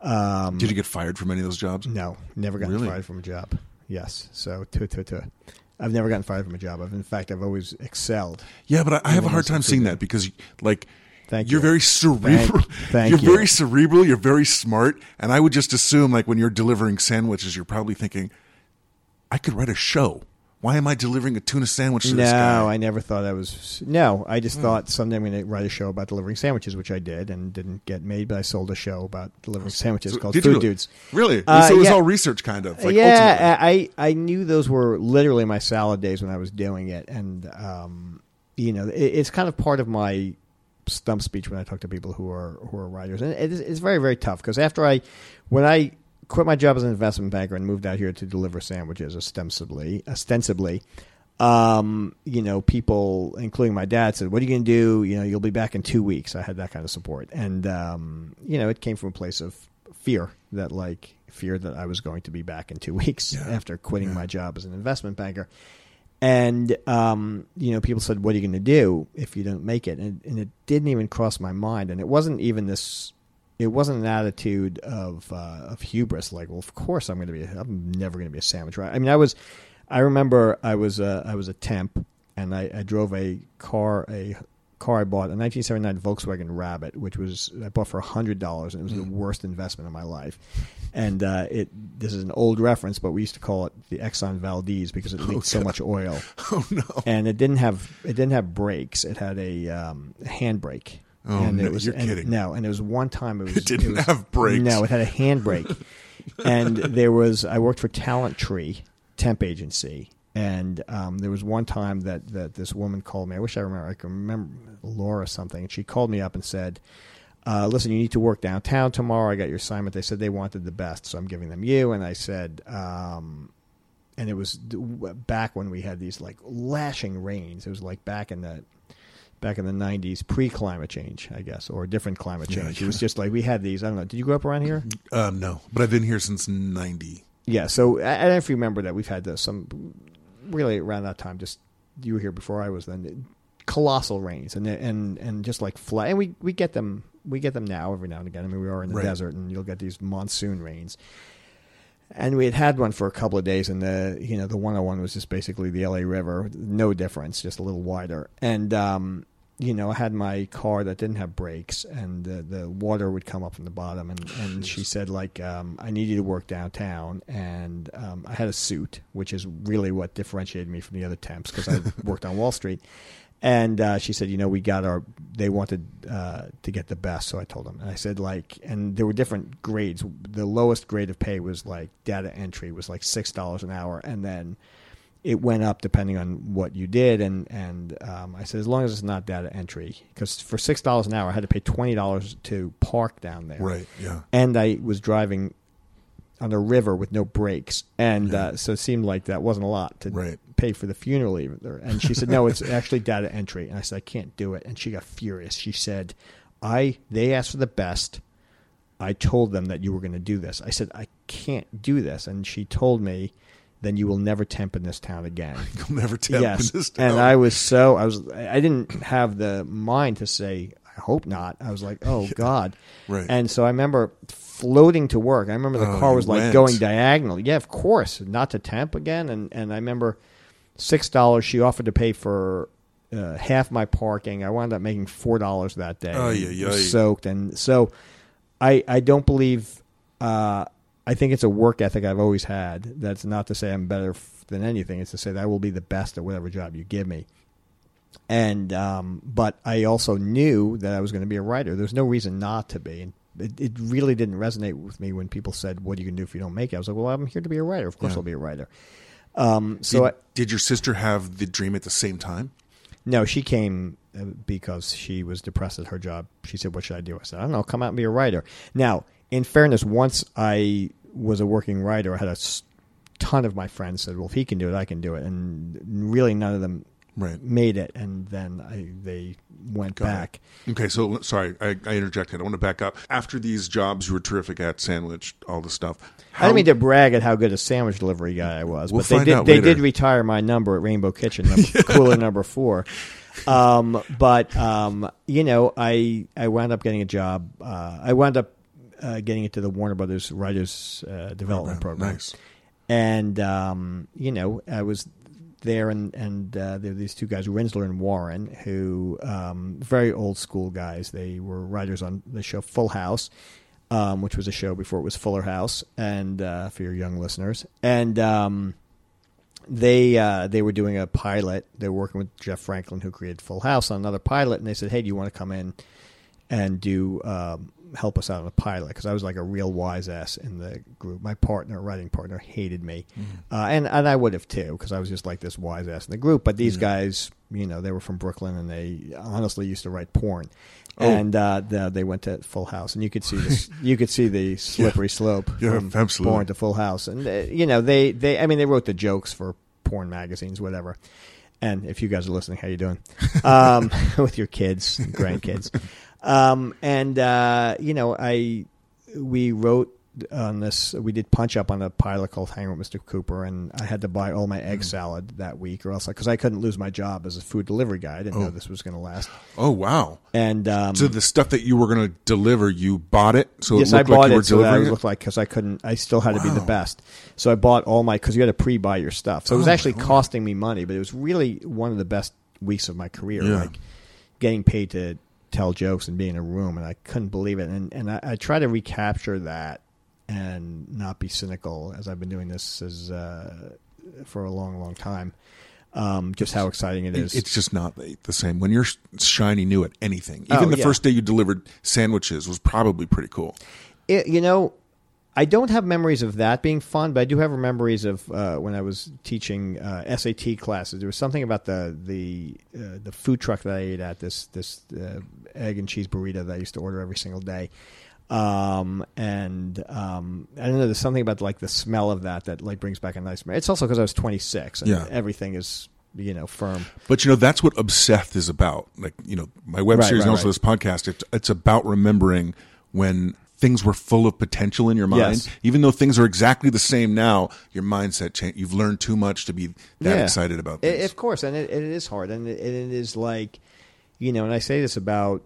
S2: um,
S1: Did you get fired from any of those jobs?
S2: no, never got
S1: Really?
S2: fired from a job. Yes, so tu tu tu. I've never gotten fired from a job. I've, in fact, I've always excelled.
S1: Yeah, but I, I have a hard time seeing that because, like,
S2: Thank
S1: You're
S2: you.
S1: very cerebral.
S2: thank
S1: you're
S2: you.
S1: very cerebral. You're very smart. And I would just assume, like when you're delivering sandwiches, you're probably thinking, I could write a show. Why am I delivering a tuna sandwich to
S2: No,
S1: this guy?
S2: No, I never thought I was. No, I
S1: Hmm.
S2: just thought someday I'm going to write a show about delivering sandwiches, which I did and didn't get made. But I sold a show about delivering sandwiches
S1: So
S2: called Food
S1: you?
S2: Dudes.
S1: Really?
S2: Uh,
S1: so it was
S2: yeah.
S1: all research, kind of. Like, ultimately.
S2: yeah, I I knew those were literally my salad days when I was doing it, and um, you know, it, it's kind of part of my stump speech when I talk to people who are who are writers, and it is, it's very very tough because after I when I quit my job as an investment banker and moved out here to deliver sandwiches ostensibly ostensibly. Um, you know, people, including my dad, said, "What are you going to do? You know, you'll be back in two weeks." I had that kind of support, and um, you know, it came from a place of fear that, like, fear that I was going to be back in two weeks
S1: Yeah.
S2: after quitting
S1: Yeah.
S2: my job as an investment banker. And um, you know, people said, "What are you going to do if you don't make it?" And, and it didn't even cross my mind. And it wasn't even this. It wasn't an attitude of uh, of hubris, like, "Well, of course I'm going to be. I'm never going to be a sandwich Right? I mean, I was. I remember I was a, I was a temp, and I, I drove a car a car I bought a 1979 Volkswagen Rabbit, which was I bought for hundred dollars, and it was the worst investment of my life. And uh, it this is an old reference, but we used to call it the Exxon Valdez because it leaked so much oil,
S1: Oh, no.
S2: and it didn't have it didn't have brakes. It had a um, handbrake.
S1: Oh,
S2: and
S1: no,
S2: it was,
S1: you're
S2: and-
S1: kidding.
S2: No, and it was one time it was
S1: It didn't
S2: was-
S1: have brakes.
S2: No, it had a handbrake. and there was I worked for Talent Tree temp agency, and um, there was one time that that this woman called me. I wish I remember. I can remember Laura something, and she called me up and said. Uh, listen, you need to work downtown tomorrow. I got your assignment. They said they wanted the best, so I'm giving them you. And I said, um, and it was back when we had these like lashing rains. It was like back in the back in the '90s, pre-climate change, I guess, or different climate change.
S1: yeah.
S2: It was just like we had these. I don't know. Did you grow up around here?
S1: Um, no, but I've been here since 90.
S2: Yeah. So I, I don't know if you remember that we've had this, some really around that time. Just you were here before I was. Then colossal rains and and and just like flat. And we we get them. We get them now every now and again. I mean, we are in the
S1: Right.
S2: desert, and you'll get these monsoon rains. And we had had one for a couple of days, and the you know the 101 was just basically the LA River, no difference, just a little wider. And um, you know, I had my car that didn't have brakes, and the, the water would come up from the bottom. And, and she said, like, um, I need you to work downtown. And um, I had a suit, which is really what differentiated me from the other temps because I worked on Wall Street. And uh, she said, you know, we got our. They wanted uh, to get the best, so I told them. And I said, like, and there were different grades. The lowest grade of pay was like data entry was like six dollars an hour, and then it went up depending on what you did. And and um, I said, as long as it's not data entry, because for six dollars an hour, I had to pay twenty dollars to park down there,
S1: Right, yeah.
S2: and I was driving on a river with no brakes, and
S1: Yeah.
S2: uh, so it seemed like that wasn't a lot to
S1: Right.
S2: Pay for the funeral either. And she said, "No, it's actually data entry." And I said, "I can't do it." And she got furious. She said, "I they asked for the best. I told them that you were going to do this." I said, "I can't do this." And she told me, "Then you will never temp in this town again."
S1: You'll never tell
S2: yes,
S1: in this town.
S2: and I was so I was I didn't have the mind to say I hope not. I was like, oh God,
S1: Right.
S2: And so I remember floating to work. I remember the
S1: Oh,
S2: car was like
S1: went.
S2: going diagonal. Yeah, of course, not to temp again. And and I remember six dollars she offered to pay for. Uh, half my parking. I wound up making four dollars that day.
S1: Oh
S2: was
S1: ay.
S2: Soaked, and so I I don't believe. Uh, I think it's a work ethic I've always had. That's not to say I'm better f- than anything. It's to say that I will be the best at whatever job you give me. And um, but I also knew that I was going to be a writer. There's no reason not to be. And it, it really didn't resonate with me when people said, "What are you going to do if you don't make it?" I was like, "Well, I'm here to be a writer. Of course,
S1: Yeah.
S2: I'll be a writer." Um, so
S1: did,
S2: I,
S1: did your sister have the dream at the same time?
S2: no, she came uh, because she was depressed at her job. She said, "What should I do?" I said, "I don't know. Come out and be a writer." Now, in fairness, once I was a working writer, I had a ton of my friends said, "Well, if he can do it, I can do it," and really none of them
S1: Right.
S2: made it. And then I, they went
S1: Got it.
S2: back.
S1: Okay, so sorry, I, I interjected. I want to back up. After these jobs, you were terrific at sandwich, all the stuff.
S2: I didn't mean to brag at how good a sandwich delivery guy I was,
S1: We'll
S2: but they did. They
S1: later.
S2: did retire my number at Rainbow Kitchen, number, cooler number four. Um, but um, you know, I I wound up getting a job. Uh, I wound up uh, getting into the Warner Brothers Writers uh, Development Program,
S1: Nice.
S2: and um, you know, I was there, and and uh, there were these two guys, Rinsler and Warren, who um, very old school guys. They were writers on the show Full House, um, which was a show before it was Fuller House, and uh, for your young listeners, and um, they uh, they were doing a pilot. They were working with Jeff Franklin, who created Full House, on another pilot, and they said, "Hey, do you want to come in and do um, help us out on a pilot?" Because I was like a real wise ass in the group. My partner, writing partner, hated me, uh, and and I would have too, because I was just like this wise ass in the group. But these guys, you know, they were from Brooklyn, and they honestly used to write porn.
S1: Oh.
S2: And uh, the, they went to Full House, and you could see this, you could see the slippery slope
S1: Yeah,
S2: from
S1: absolutely.
S2: porn to Full House, and uh, you know they, they I mean they wrote the jokes for porn magazines, whatever. And if you guys are listening, how you doing? Um, with your kids, and grandkids, um, and uh, you know I we wrote on this. We did punch up on a pilot called Hanging with Mr. Cooper, and I had to buy all my egg salad that week, or else because I couldn't lose my job as a food delivery guy. I didn't know
S1: Oh.
S2: this was going to last.
S1: Oh wow!
S2: And um,
S1: So the stuff that you were going to deliver, you bought it, so
S2: yes,
S1: it
S2: I bought
S1: like you were
S2: it so that it looked like because I couldn't. I still had to be the best. So I bought all my because you had to pre-buy your stuff. So it was
S1: Oh,
S2: actually costing me money, but it was really one of the best weeks of my career.
S1: Yeah.
S2: Like getting paid to tell jokes and be in a room, and I couldn't believe it. And and I, I try to recapture that and not be cynical as I've been doing this as uh, for a long, long time. Um, just how exciting it is.
S1: It's just not the same. When you're shiny new at anything,
S2: Oh,
S1: even the
S2: yeah.
S1: first day you delivered sandwiches was probably pretty cool.
S2: it, you know, I don't have memories of that being fun, but I do have memories of uh, when I was teaching uh, SAT classes. There was something about the the uh, the food truck that I ate at this this uh, egg and cheese burrito that I used to order every single day. Um, and um, I don't know. There's something about like the smell of that that like brings back a nice. It's also because I was 26 and
S1: Yeah.
S2: everything is you know firm.
S1: But you know that's what obSETHed is about. Like you know, my web
S2: Right,
S1: series and also
S2: right.
S1: this podcast. It's it's about remembering when things were full of potential in your mind.
S2: Yes.
S1: Even though things are exactly the same now, your mindset change. You've learned too much to be that
S2: Yeah.
S1: excited about
S2: I-
S1: things.
S2: of course, and it, it is hard, and it, it is like, you know, and I say this about,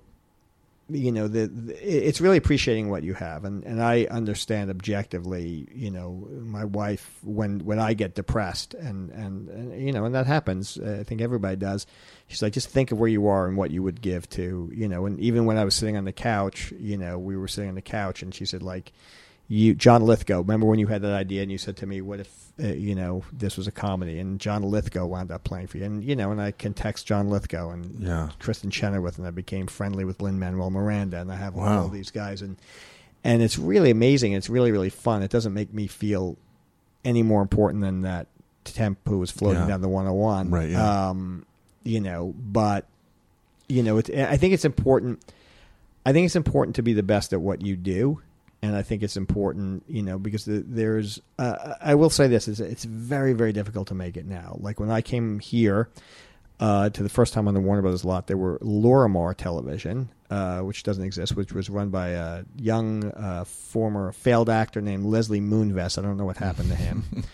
S2: you know, the, the it's really appreciating what you have, and and I understand objectively, you know, my wife when when I get depressed, and and, and you know, and that happens. uh, I think everybody does. She's like, just think of where you are and what you would give to, you know, and even when I was sitting on the couch, you know, we were sitting on the couch, and she said like you John Lithgow. Remember when you had that idea and you said to me, "What if uh, you know this was a comedy?" And John Lithgow wound up playing for you, and you know, and I can text John Lithgow and
S1: Yeah.
S2: Kristin Chenoweth, and I became friendly with Lin Manuel Miranda, and I have
S1: Wow.
S2: all these guys, and and it's really amazing. It's really really fun. It doesn't make me feel any more important than that temp who was floating
S1: Yeah.
S2: down the 101.
S1: Right, yeah.
S2: Um, you know, but you know, it, I think it's important. I think it's important to be the best at what you do, and I think it's important, you know, because the, there's. Uh, I will say this: is it's very, very difficult to make it now. Like when I came here uh, to the first time on the Warner Brothers lot, there were Lorimar Television, uh, which doesn't exist, which was run by a young uh, former failed actor named Leslie Moonves. I don't know what happened to him.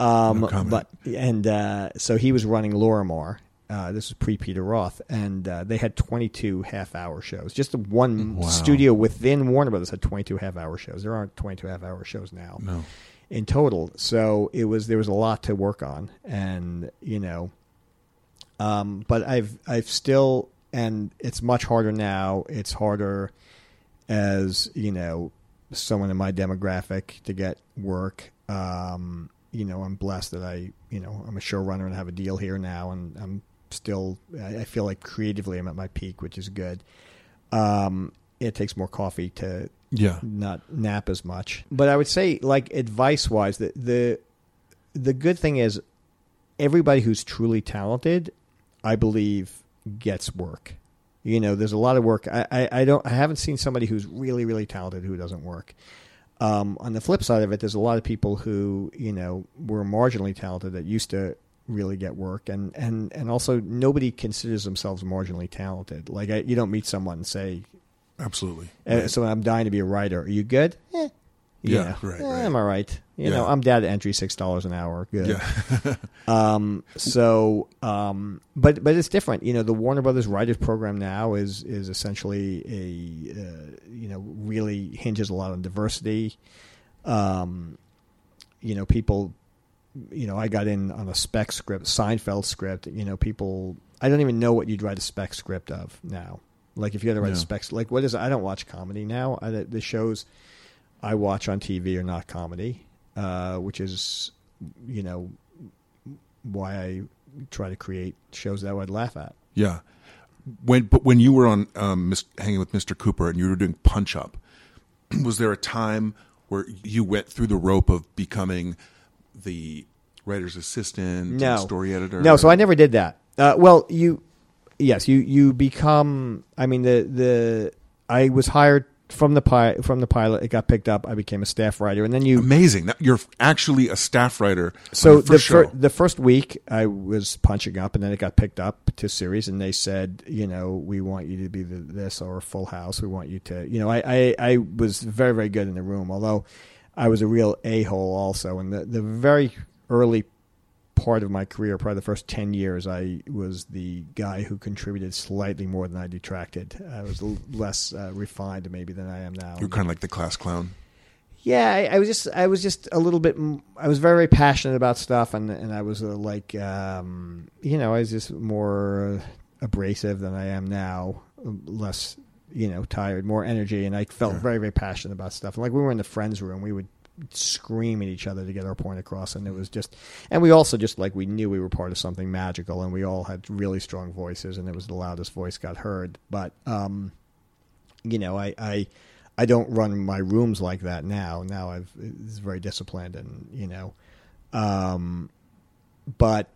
S2: Um,
S1: No
S2: but and uh, so he was running Lorimar. Uh, this was pre Peter Roth, and uh, they had 22 half hour shows. Just one
S1: Wow.
S2: studio within Warner Brothers had 22 half hour shows. There aren't 22 half hour shows now
S1: no.
S2: in total. So it was there was a lot to work on, and you know, um, but I've I've still and it's much harder now. It's harder as you know someone in my demographic to get work. Um, you know, I'm blessed that I you know I'm a showrunner and have a deal here now, and I'm still I feel like creatively I'm at my peak, which is good. Um, it takes more coffee to
S1: Yeah.
S2: not nap as much. But I would say, like advice wise, the the the good thing is everybody who's truly talented, I believe, gets work. You know, there's a lot of work. I, I, I don't I haven't seen somebody who's really, really talented who doesn't work. Um, on the flip side of it, there's a lot of people who, you know, were marginally talented that used to really get work and, and, and also nobody considers themselves marginally talented. Like I, you don't meet someone and say,
S1: Absolutely.
S2: uh, so I'm dying to be a writer. Are you good? Eh.
S1: Yeah,
S2: know,
S1: right,
S2: eh,
S1: right.
S2: I'm all right. You
S1: Yeah.
S2: know, I'm data entry six dollars an hour. Good.
S1: Yeah.
S2: Um. So, um. But but it's different. You know, the Warner Brothers Writers Program now is is essentially a uh, you know really hinges a lot on diversity. Um. You know, people you know, I got in on a spec script, Seinfeld script. You know, people, I don't even know what you'd write a spec script of now. Like if you had to write a spec, like what is? I don't watch comedy now. I, the shows I watch on TV are not comedy, uh, which is, you know, why I try to create shows that I would laugh at.
S1: Yeah. When but when you were on um, hanging with Mr. Cooper and you were doing Punch Up, was there a time where you went through the rope of becoming the writer's assistant,
S2: No.
S1: story editor?
S2: No, so I never did that. Uh, well, you, yes, you you become. I mean, the the I was hired from the pi- from the pilot. It got picked up. I became a staff writer, and then you.
S1: amazing. That you're actually a staff writer.
S2: So
S1: the
S2: the
S1: first
S2: fir- the first week I was punching up, and then it got picked up to series, and they said, you know, we want you to be the, this or Full House. We want you to, you know, I, I I was very very good in the room, although I was a real a hole also. And the the very early part of my career, probably the first ten years, I was the guy who contributed slightly more than I detracted. I was less uh, refined maybe than I am now.
S1: you're kind of like the class clown.
S2: Yeah, I, I was just I was just a little bit. I was very, very passionate about stuff, and and I was uh, like, um, you know, I was just more abrasive than I am now. Less, you know, tired, more energy, and I felt very, very passionate about stuff. And like we were in the friends' room, we would scream at each other to get our point across, and it was just. And we also just like we knew we were part of something magical, and we all had really strong voices, and it was the loudest voice got heard. But um, you know, I, I I don't run my rooms like that now. Now I've it's very disciplined and you know, um, but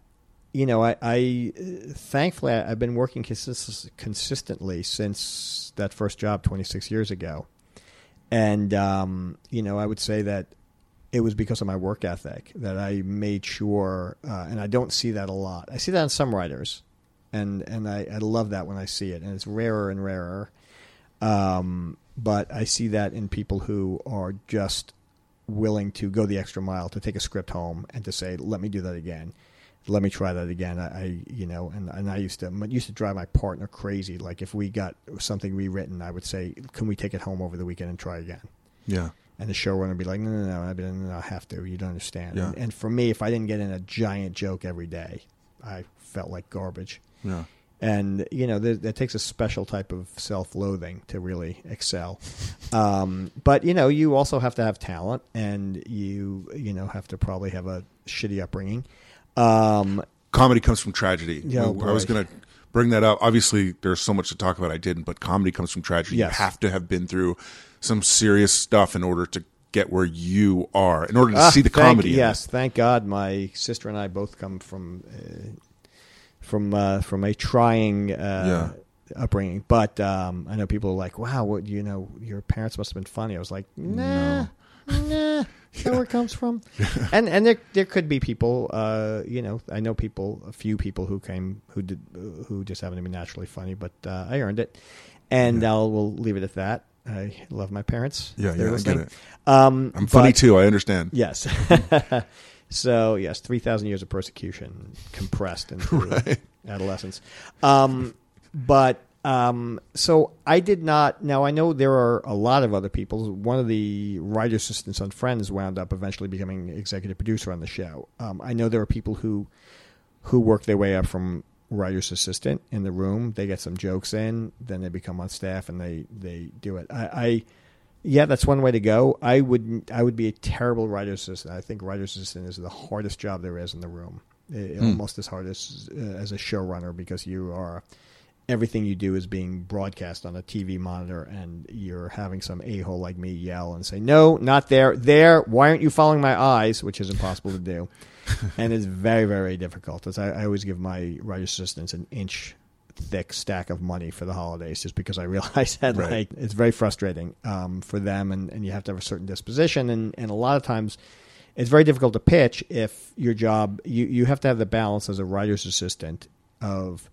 S2: you know, I, I thankfully I, I've been working consist- consistently since that first job 26 years ago, and um, you know, I would say that it was because of my work ethic that I made sure, uh, and I don't see that a lot. I see that in some writers, and and I, I love that when I see it, and it's rarer and rarer. Um, but I see that in people who are just willing to go the extra mile to take a script home and to say, "Let me do that again." Let me try that again. I, I you know, and, and I used to used to drive my partner crazy. Like if we got something rewritten, I would say, "Can we take it home over the weekend and try again?"
S1: Yeah.
S2: And the showrunner would be like, no, no, no, I'd be like, no, no, I have to. You don't understand.
S1: Yeah.
S2: And, and for me, if I didn't get in a giant joke every day, I felt like garbage.
S1: Yeah.
S2: And, you know, there, that takes a special type of self loathing to really excel. Um, but, you know, you also have to have talent and you, you know, have to probably have a shitty upbringing. Um,
S1: Comedy comes from tragedy.
S2: Yeah,
S1: I- I was going to bring that up. Obviously, there's so much to talk about. I didn't, but comedy comes from tragedy.
S2: Yes.
S1: You have to have been through some serious stuff in order to get where you are. In order to
S2: ah,
S1: see the
S2: thank-
S1: comedy.
S2: Yes. Thank God my sister and I both come from, uh, from, uh, from a trying, uh, upbringing. But um, I know people are like, "Wow, what you know, your parents must have been funny." I was like, "Nah, nah." That's where it comes from, and and there there could be people, uh, you know, I know people, a few people who came who did who just happen to be naturally funny, but uh, I earned it, and I'll we'll leave it at that. I love my parents.
S1: Yeah, yeah, I get it.
S2: Um,
S1: I'm funny too. I understand.
S2: Yes. so yes, three thousand years of persecution compressed into
S1: Right.
S2: adolescence. Um, but um, so I did not. Now I know there are a lot of other people. One of the writer assistants on Friends wound up eventually becoming executive producer on the show. Um, I know there are people who who work their way up from writer's assistant in the room. They get some jokes in, then they become on staff and they they do it. I, I yeah, that's one way to go. I would I would be a terrible writer's assistant. I think writer's assistant is the hardest job there is in the room, Eh, almost as hard as uh, as a showrunner because you are everything you do is being broadcast on a TV monitor, and you're having some a hole like me yell and say, "No, not there, there. Why aren't you following my eyes?" Which is impossible to do, and it's very very difficult. As I, I always give my writer's assistants an inch thick stack of money for the holidays just because I realize that
S1: Right.
S2: like it's very frustrating um, for them and, and you have to have a certain disposition and, and a lot of times it's very difficult to pitch if your job you, you have to have the balance as a writer's assistant of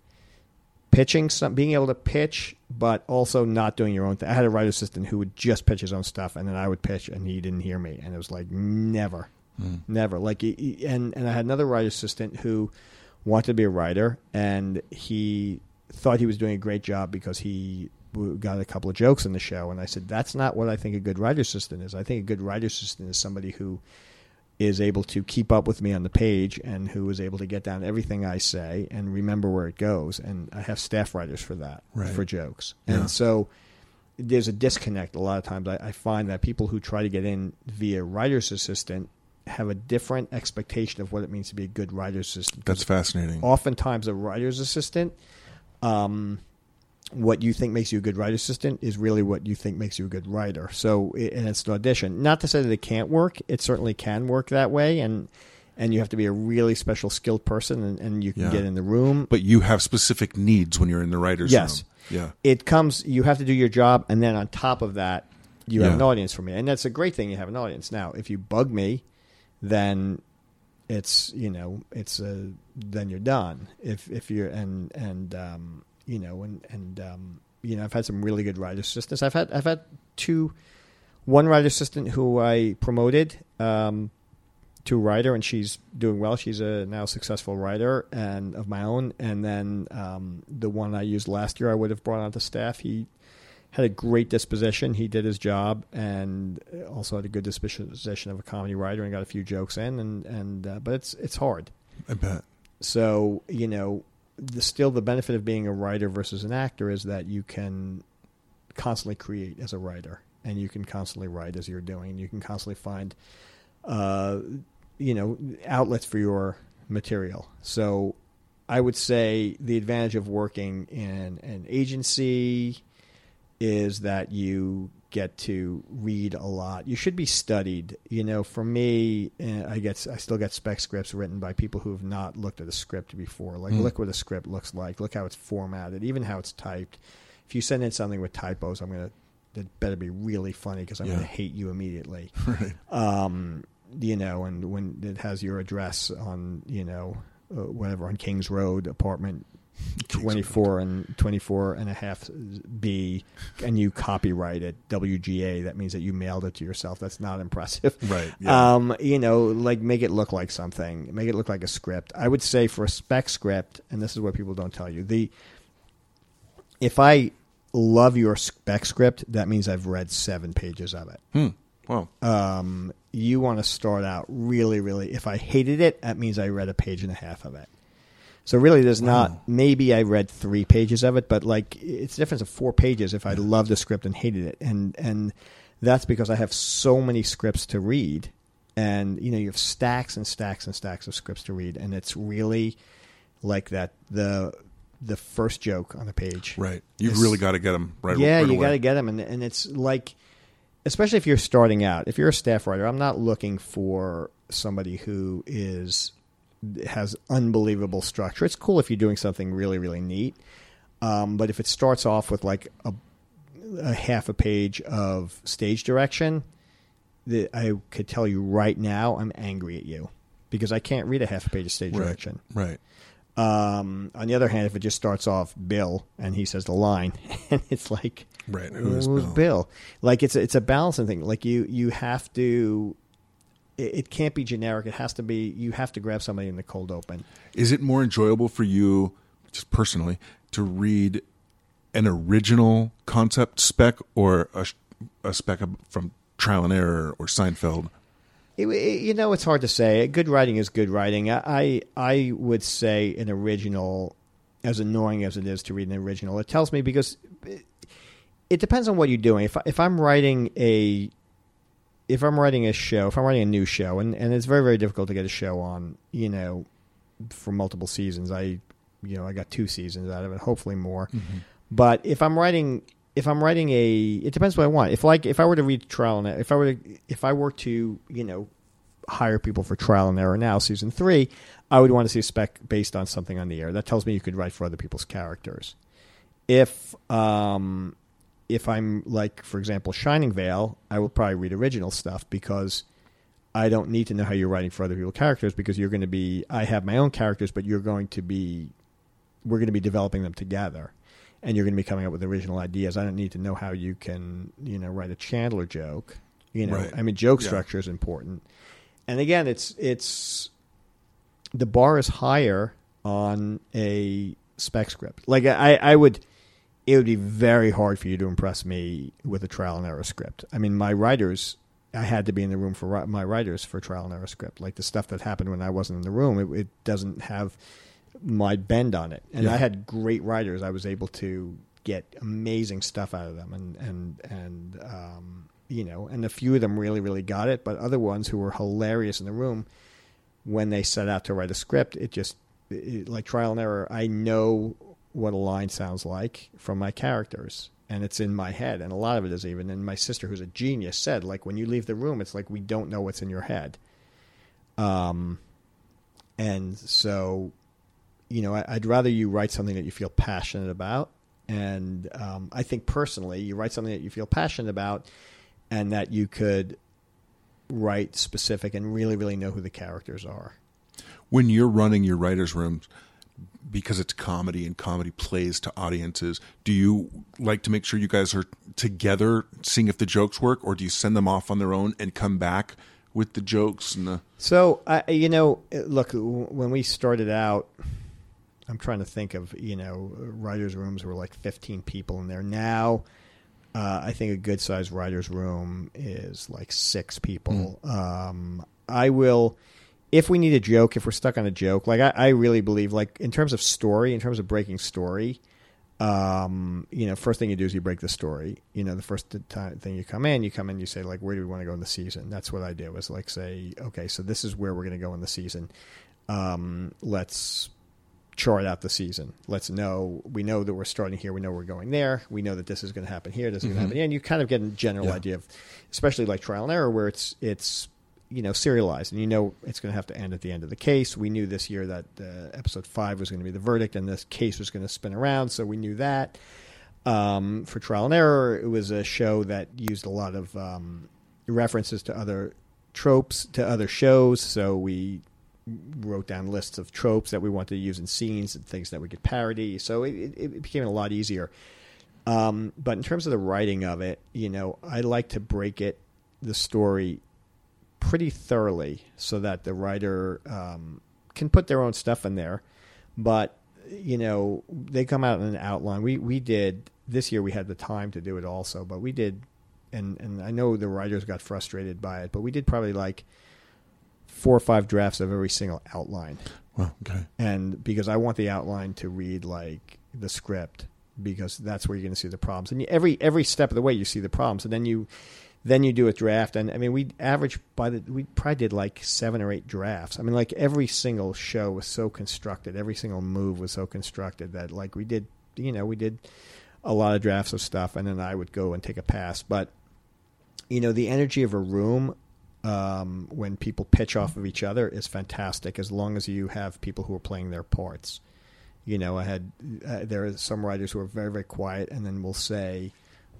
S2: pitching some being able to pitch but also not doing your own thing. I had a writer assistant who would just pitch his own stuff and then I would pitch and he didn't hear me and it was like never hmm. never like and and I had another writer assistant who wanted to be a writer and he thought he was doing a great job because he got a couple of jokes in the show and I said that's not what I think a good writer assistant is. I think a good writer assistant is somebody who is able to keep up with me on the page and who is able to get down everything I say and remember where it goes. And I have staff writers for that,
S1: Right.
S2: for jokes.
S1: Yeah.
S2: And so there's a disconnect a lot of times. I, I find that people who try to get in via writer's assistant have a different expectation of what it means to be a good writer's assistant.
S1: That's fascinating.
S2: Oftentimes, a writer's assistant, um, what you think makes you a good writer assistant is really what you think makes you a good writer. So, and it's an audition. Not to say that it can't work; it certainly can work that way, and and you have to be a really special skilled person, and, and you can
S1: Yeah.
S2: get in the room.
S1: But you have specific needs when you're in the writer's
S2: Yes.
S1: room. Yeah.
S2: it comes you have to do your job and then on top of that you have an audience for me and that's a great thing you have an audience now if you bug me then it's you know it's a, then you're done if if you're and and um you know and and um you know I've had some really good writer assistants. I've had I've had two one writer assistant who I promoted um to writer and she's doing well. She's a now successful writer and of my own. And then um, the one i used last year i would have brought onto staff. He had a great disposition. He did his job and also had a good disposition of a comedy writer and got a few jokes in. And and uh, but it's it's hard.
S1: I bet.
S2: so you know the, still the benefit of being a writer versus an actor is that you can constantly create as a writer and you can constantly write as you're doing. And you can constantly find uh, you know outlets for your material. So i would say the advantage of working in an agency is that you get to read a lot. You should be studied. You know, for me, eh, I get I still get spec scripts written by people who have not looked at a script before. Like,
S1: Hmm.
S2: look what a script looks like. Look how it's formatted. Even how it's typed. If you send in something with typos, I'm gonna. It better be really funny because I'm
S1: Yeah.
S2: gonna hate you immediately.
S1: Right.
S2: Um, you know, and when it has your address on, you know, uh, whatever on Kings Road, apartment 24 and 24 and a half B, and you copyright it WGA, that means that you mailed it to yourself. That's not impressive.
S1: Right. Yeah.
S2: Um, you know, like make it look like something, make it look like a script. I would say for a spec script, and this is what people don't tell you the if I love your spec script, that means I've read seven pages of it
S1: hmm. Wow.
S2: um, you want to start out really, really. If I hated it, that means I read a page and a half of it. So really, there's not. Maybe I read three pages of it, but like it's a difference of four pages if I loved the script and hated it, and and that's because I have so many scripts to read, and you know you have stacks and stacks and stacks of scripts to read, and it's really like that the the first joke on the page
S1: Right. You've
S2: It's-
S1: really got to get them right.
S2: yeah,
S1: right
S2: you got to get them, and and it's like, especially if you're starting out. If you're a staff writer, I'm not looking for somebody who is has unbelievable structure. It's cool if you're doing something really really neat, um, but if it starts off with like a, a half a page of stage direction, that I could tell you right now, I'm angry at you because I can't read a half a page of stage
S1: Right.
S2: direction.
S1: Right.
S2: Um, on the other hand, if it just starts off Bill and he says the line, and it's like,
S1: Right. Who's
S2: Who's
S1: Bill?
S2: Bill? Like it's a, it's a balancing thing. Like you you have to. It, it can't be generic. It has to be. You have to grab somebody in the cold open.
S1: Is it more enjoyable for you, just personally, to read an original concept spec or a, a spec from Trial and Error or Seinfeld?
S2: It, it- you know, it's hard to say. Good writing is good writing. I, I I would say an original, as annoying as it is to read an original, it tells me because it, it depends on what you're doing. If if I'm writing a if I'm writing a show, if I'm writing a new show, and, and it's very very difficult to get a show on, you know, for multiple seasons. I you know I got two seasons out of it, hopefully more. But if I'm writing, if I'm writing a, it depends what I want. If like if I were to read trial and if I were to, if I were to you know hire people for trial and error now season three, I would want to see a spec based on something on the air. That tells me you could write for other people's characters. If um if I'm like for example Shining Vale, I will probably read original stuff because I don't need to know how you're writing for other people's characters because you're going to be I have my own characters, but you're going to be we're going to be developing them together and you're going to be coming up with original ideas. I don't need to know how you can, you know, write a Chandler joke. You know,
S1: Right.
S2: I mean, joke
S1: Yeah.
S2: structure is important. And again, it's it's the bar is higher on a spec script. Like I, I would, it would be very hard for you to impress me with a trial and error script. I mean, my writers I had to be in the room for my writers for trial and error script. Like the stuff that happened when I wasn't in the room, it, it doesn't have my bend on it. And
S1: Yeah.
S2: I had great writers. I was able to get amazing stuff out of them, and and and um, you know, and a few of them really really got it. But other ones who were hilarious in the room, when they set out to write a script, it just it, like trial and error. I know what a line sounds like from my characters. And it's in my head, and a lot of it is even. And my sister, who's a genius, said, like, when you leave the room, it's like we don't know what's in your head. Um, and so, you know, I, I'd rather you write something that you feel passionate about. And um, I think personally, you write something that you feel passionate about, and that you could write specific and really, really know who the characters are.
S1: when you're running your writers' rooms because it's comedy and comedy plays to audiences do you like to make sure you guys are together seeing if the jokes work or do you send them off on their own and come back with the jokes and the
S2: So I, you know, look, when we started out, I'm trying to think of, you know, writers' rooms were like 15 people in there. Now, uh, I think a good sized writers' room is like six people. Um, I will, if we need a joke, if we're stuck on a joke, like I, I really believe, like in terms of story, in terms of breaking story, um, you know, first thing you do is you break the story. You know, the first time thing you come in, you come in, you say like, where do we want to go in the season? That's what I did was like say, okay, so this is where we're going to go in the season. Um, let's chart out the season. Let's know we know that we're starting here. We know we're going there. We know that this is going to happen here. This is going to happen here. And you kind of get a general
S1: Yeah.
S2: idea of, especially like trial and error, where it's it's you know serialized and you know it's going to have to end at the end of the case. We knew this year that uh, episode five was going to be the verdict, and this case was going to spin around, so we knew that. Um, for trial and error, it was a show that used a lot of um, references to other tropes, to other shows. So we wrote down lists of tropes that we wanted to use in scenes and things that we could parody. So it, it, became a lot easier. Um, but in terms of the writing of it, you know, I like to break it, the story, pretty thoroughly so that the writer um, can put their own stuff in there. But you know, they come out in an outline. We we did this year. We had the time to do it also, but we did, and and I know the writers got frustrated by it, but we did probably like four or five drafts of every single outline
S1: well okay
S2: and because I want the outline to read like the script because that's where you're going to see the problems and every every step of the way you see the problems and then you then you do a draft. And I mean we average by the we probably did like seven or eight drafts. I mean like every single show was so constructed. Every single move was so constructed that like we did you know we did a lot of drafts of stuff and then I would go and take a pass. But you know the energy of a room um, when people pitch off of each other is fantastic as long as you have people who are playing their parts. You know, I had uh, there are some writers who are very very quiet and then will say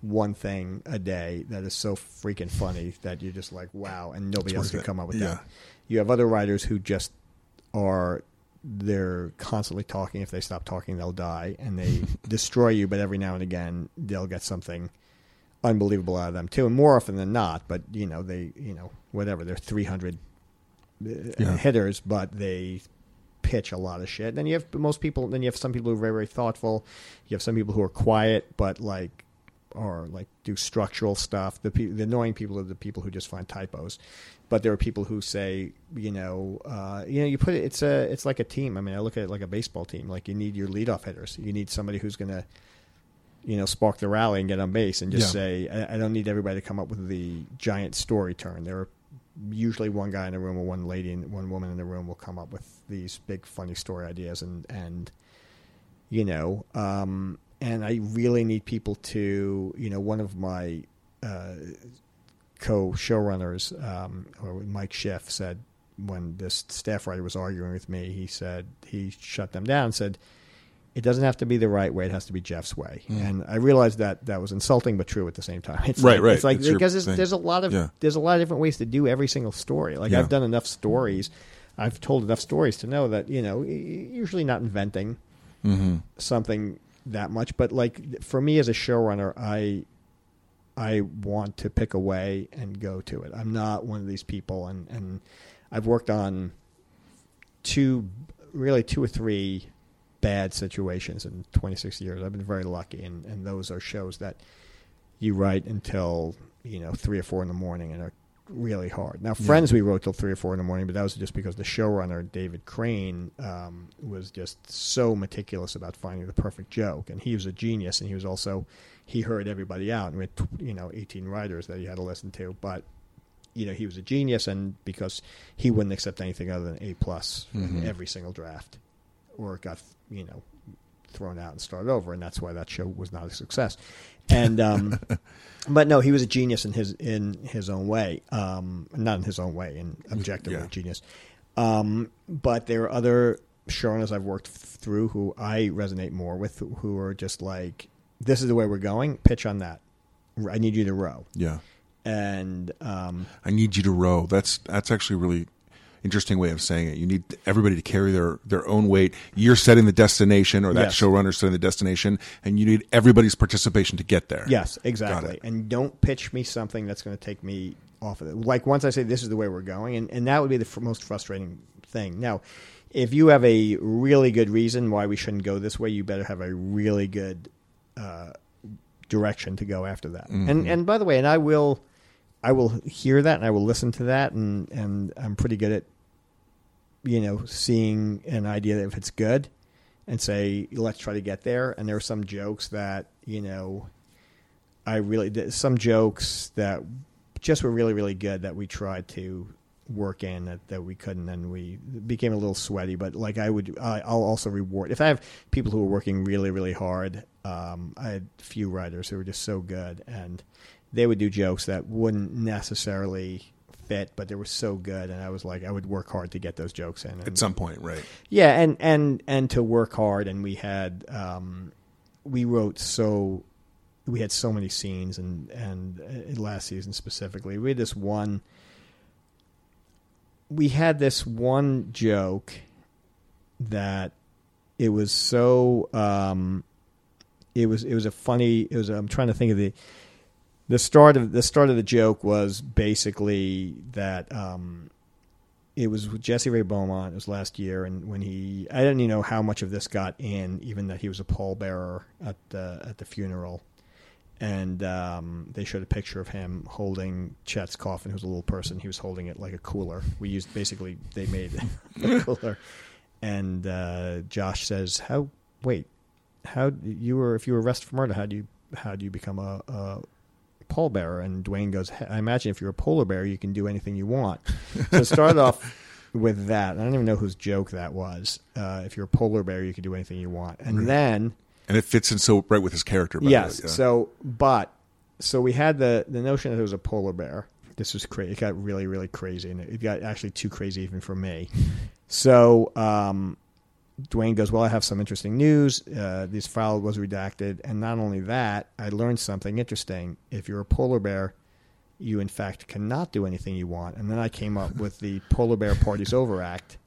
S2: one thing a day that is so freaking funny that you're just like wow, and nobody else can come up with
S1: Yeah.
S2: that. You have other writers who just are they're constantly talking. If they stop talking, they'll die, and they destroy you. But every now and again, they'll get something unbelievable out of them too, and more often than not. But you know, they you know whatever they're three hundred uh,
S1: Yeah.
S2: hitters, but they pitch a lot of shit. Then you have most people. Then you have some people who are very very thoughtful. You have some people who are quiet, but like or like do structural stuff. The pe- the annoying people are the people who just find typos. But there are people who say, you know, uh, you know, you put it. It's a, it's like a team. I mean, I look at it like a baseball team. Like you need your leadoff hitters. You need somebody who's going to, you know, spark the rally and get on base, and just
S1: Yeah.
S2: say, I, I don't need everybody to come up with the giant story turn. There are usually one guy in the room or one lady and one woman in the room will come up with these big funny story ideas and and you know um and i really need people to you know one of my uh co showrunners um or mike schiff said when this staff writer was arguing with me he said he shut them down and said it doesn't have to be the right way; it has to be Jeff's way.
S1: Mm.
S2: And I realized that that was insulting, but true at the same time. It's
S1: Right,
S2: like,
S1: right.
S2: It's like
S1: It's
S2: because there's, there's a lot of
S1: Yeah.
S2: there's a lot of different ways to do every single story. Like
S1: Yeah.
S2: I've done enough stories, I've told enough stories to know that you know, usually not inventing
S1: mm-hmm.
S2: something that much, but like for me as a showrunner, I I want to pick a way and go to it. I'm not one of these people, and and I've worked on two, really two or three bad situations in 26 years. I've been very lucky, and and those are shows that you write until you know three or four in the morning and are really hard. Now, Friends we wrote till three or four in the morning, but that was just because the showrunner David Crane um, was just so meticulous about finding the perfect joke, and he was a genius, and he was also he heard everybody out, and we had you know eighteen writers that he had to listen to, but you know he was a genius, and because he wouldn't accept anything other than A plus in every single draft, or it got you know thrown out and started over, and that's why that show was not a success. And um, but no, he was a genius in his in his own way, um, not in his own way, in objectively
S1: Yeah.
S2: genius. Um, but there are other showrunners I've worked through who I resonate more with, who are just like, "This is the way we're going. Pitch on that. I need you to row."
S1: Yeah.
S2: And um,
S1: I need you to row. That's that's actually really interesting way of saying it. You need everybody to carry their their own weight. You're setting the destination, or that
S2: Yes.
S1: showrunner setting the destination, and you need everybody's participation to get there.
S2: Yes, exactly. And don't pitch me something that's going to take me off of it. Like once I say this is the way we're going, and, and that would be the fr- most frustrating thing. Now, if you have a really good reason why we shouldn't go this way, you better have a really good uh, direction to go after that. And and by the way, and I will, I will hear that and I will listen to that, and and I'm pretty good at, you know, seeing an idea if it's good, and say let's try to get there. And there are some jokes that you know, I really did some jokes that just were really really good that we tried to work in that, that we couldn't and we became a little sweaty but like i would I, i'll also reward if i have people who are working really really hard um, i had a few writers who were just so good and they would do jokes that wouldn't necessarily fit but they were so good and i was like i would work hard to get those jokes in and,
S1: At some point, right?
S2: yeah, and and and to work hard, and we had um, we wrote so we had so many scenes, and and uh, last season specifically, we had this one. We had this one joke that it was so um, it was it was a funny it was I'm trying to think of the the start of the start of the joke was basically that um, it was with Jesse Ray Beaumont. It was last year, and when he, I didn't even know how much of this got in, even that he was a pallbearer at the at the funeral, and um, they showed a picture of him holding Chet's coffin, who's a little person. He was holding it like a cooler. We used basically they made a cooler, and uh, Josh says, "How? Wait, how you were if you were arrested for murder? How do you how do you become a, a pallbearer?" And Dwayne goes, "I imagine if you're a polar bear, you can do anything you want." so it started off with that. I don't even know whose joke that was. Uh, if you're a polar bear, you can do anything you want, and then.
S1: And it fits in so right with his character. by the
S2: Yes.
S1: way, yeah.
S2: So, but so we had the the notion that it was a polar bear. This was crazy. It got really, really crazy, and it got actually too crazy even for me. So, um, Dwayne goes, "Well, I have some interesting news. Uh, this file was redacted, and not only that, I learned something interesting. If you're a polar bear." You in fact cannot do anything you want, and then I came up with the Polar Bear Parties Over Act,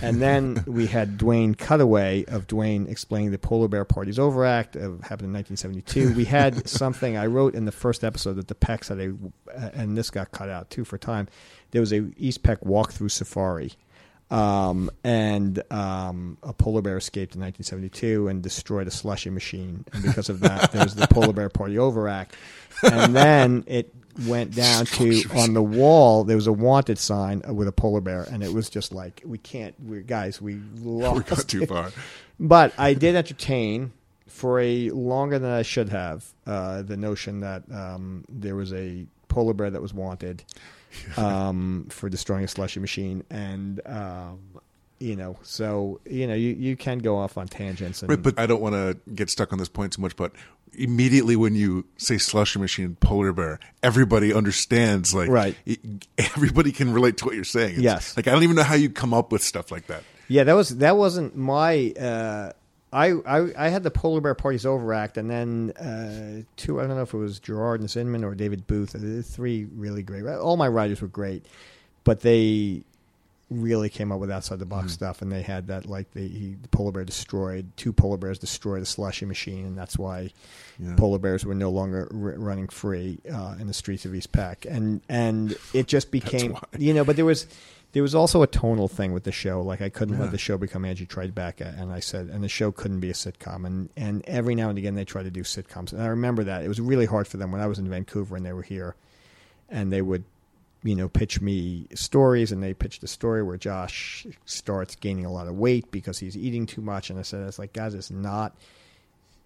S2: and then we had Dwayne cutaway of Dwayne explaining the Polar Bear Parties Over Act of happened in 1972. We had something I wrote in the first episode that the Pecks had a, and this got cut out too for time. There was a East Peck walkthrough safari, um, and um, a polar bear escaped in 1972 and destroyed a slushy machine, and because of that, there's the Polar Bear Party Over Act, and then it went down to on the wall there was a wanted sign with a polar bear. And it was just like we can't we guys we
S1: we got too far.
S2: but i did entertain for a longer than i should have uh, the notion that um, there was a polar bear that was wanted um, for destroying a slushy machine and um, you know so you know you, you can go off on tangents and
S1: Right, but I don't want to get stuck on this point too much. But immediately when you say slushy machine, polar bear, everybody understands. Like,
S2: Right.
S1: it- everybody can relate to what you're saying. It's-
S2: Yes.
S1: Like I don't even know how you come up with stuff like that.
S2: Yeah, that was that wasn't my. Uh, I, I I had the Polar Bear Parties overact, and then uh, two. I don't know if it was Gerard and Zinman or David Booth. uh, Three really great. All my writers were great, but they really came up with outside the box stuff, and they had that like the, he, the polar bear destroyed two polar bears destroyed a slushy machine, and that's why
S1: Yeah.
S2: polar bears were no longer r- running free uh, in the streets of East Peck, and and it just became you know, but there was. There was also a tonal thing with the show. Like I couldn't
S1: Yeah.
S2: let the show become Angie Tribeca, and I said, and the show couldn't be a sitcom. And and every now and again they try to do sitcoms, and I remember that it was really hard for them when I was in Vancouver and they were here, and they would you know, pitch me stories, and they pitched a story where Josh starts gaining a lot of weight because he's eating too much. And I said, "It's like, guys, it's not."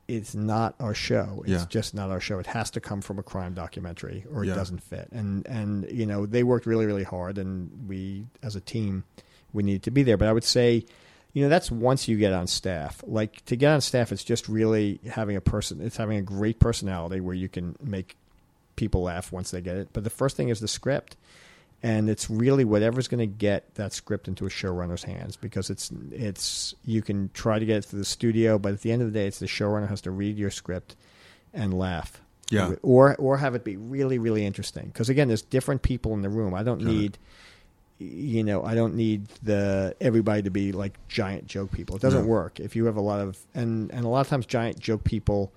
S2: It's not our show. It's
S1: Yeah.
S2: just not our show. It has to come from a crime documentary, or it
S1: Yeah.
S2: doesn't fit. And and you know they worked really really hard, and we as a team we needed to be there. But I would say, you know, that's once you get on staff. Like to get on staff, it's just really having a person. It's having a great personality where you can make people laugh once they get it. But the first thing is the script, and it's really whatever's going to get that script into a showrunner's hands because it's it's you can try to get it to the studio, but at the end of the day, it's the showrunner has to read your script and laugh.
S1: Yeah.
S2: Or or have it be really really interesting because again, there's different people in the room. I don't need you know, I don't need the everybody to be like giant joke people. It doesn't
S1: No.
S2: work if you have a lot of and and a lot of times giant joke people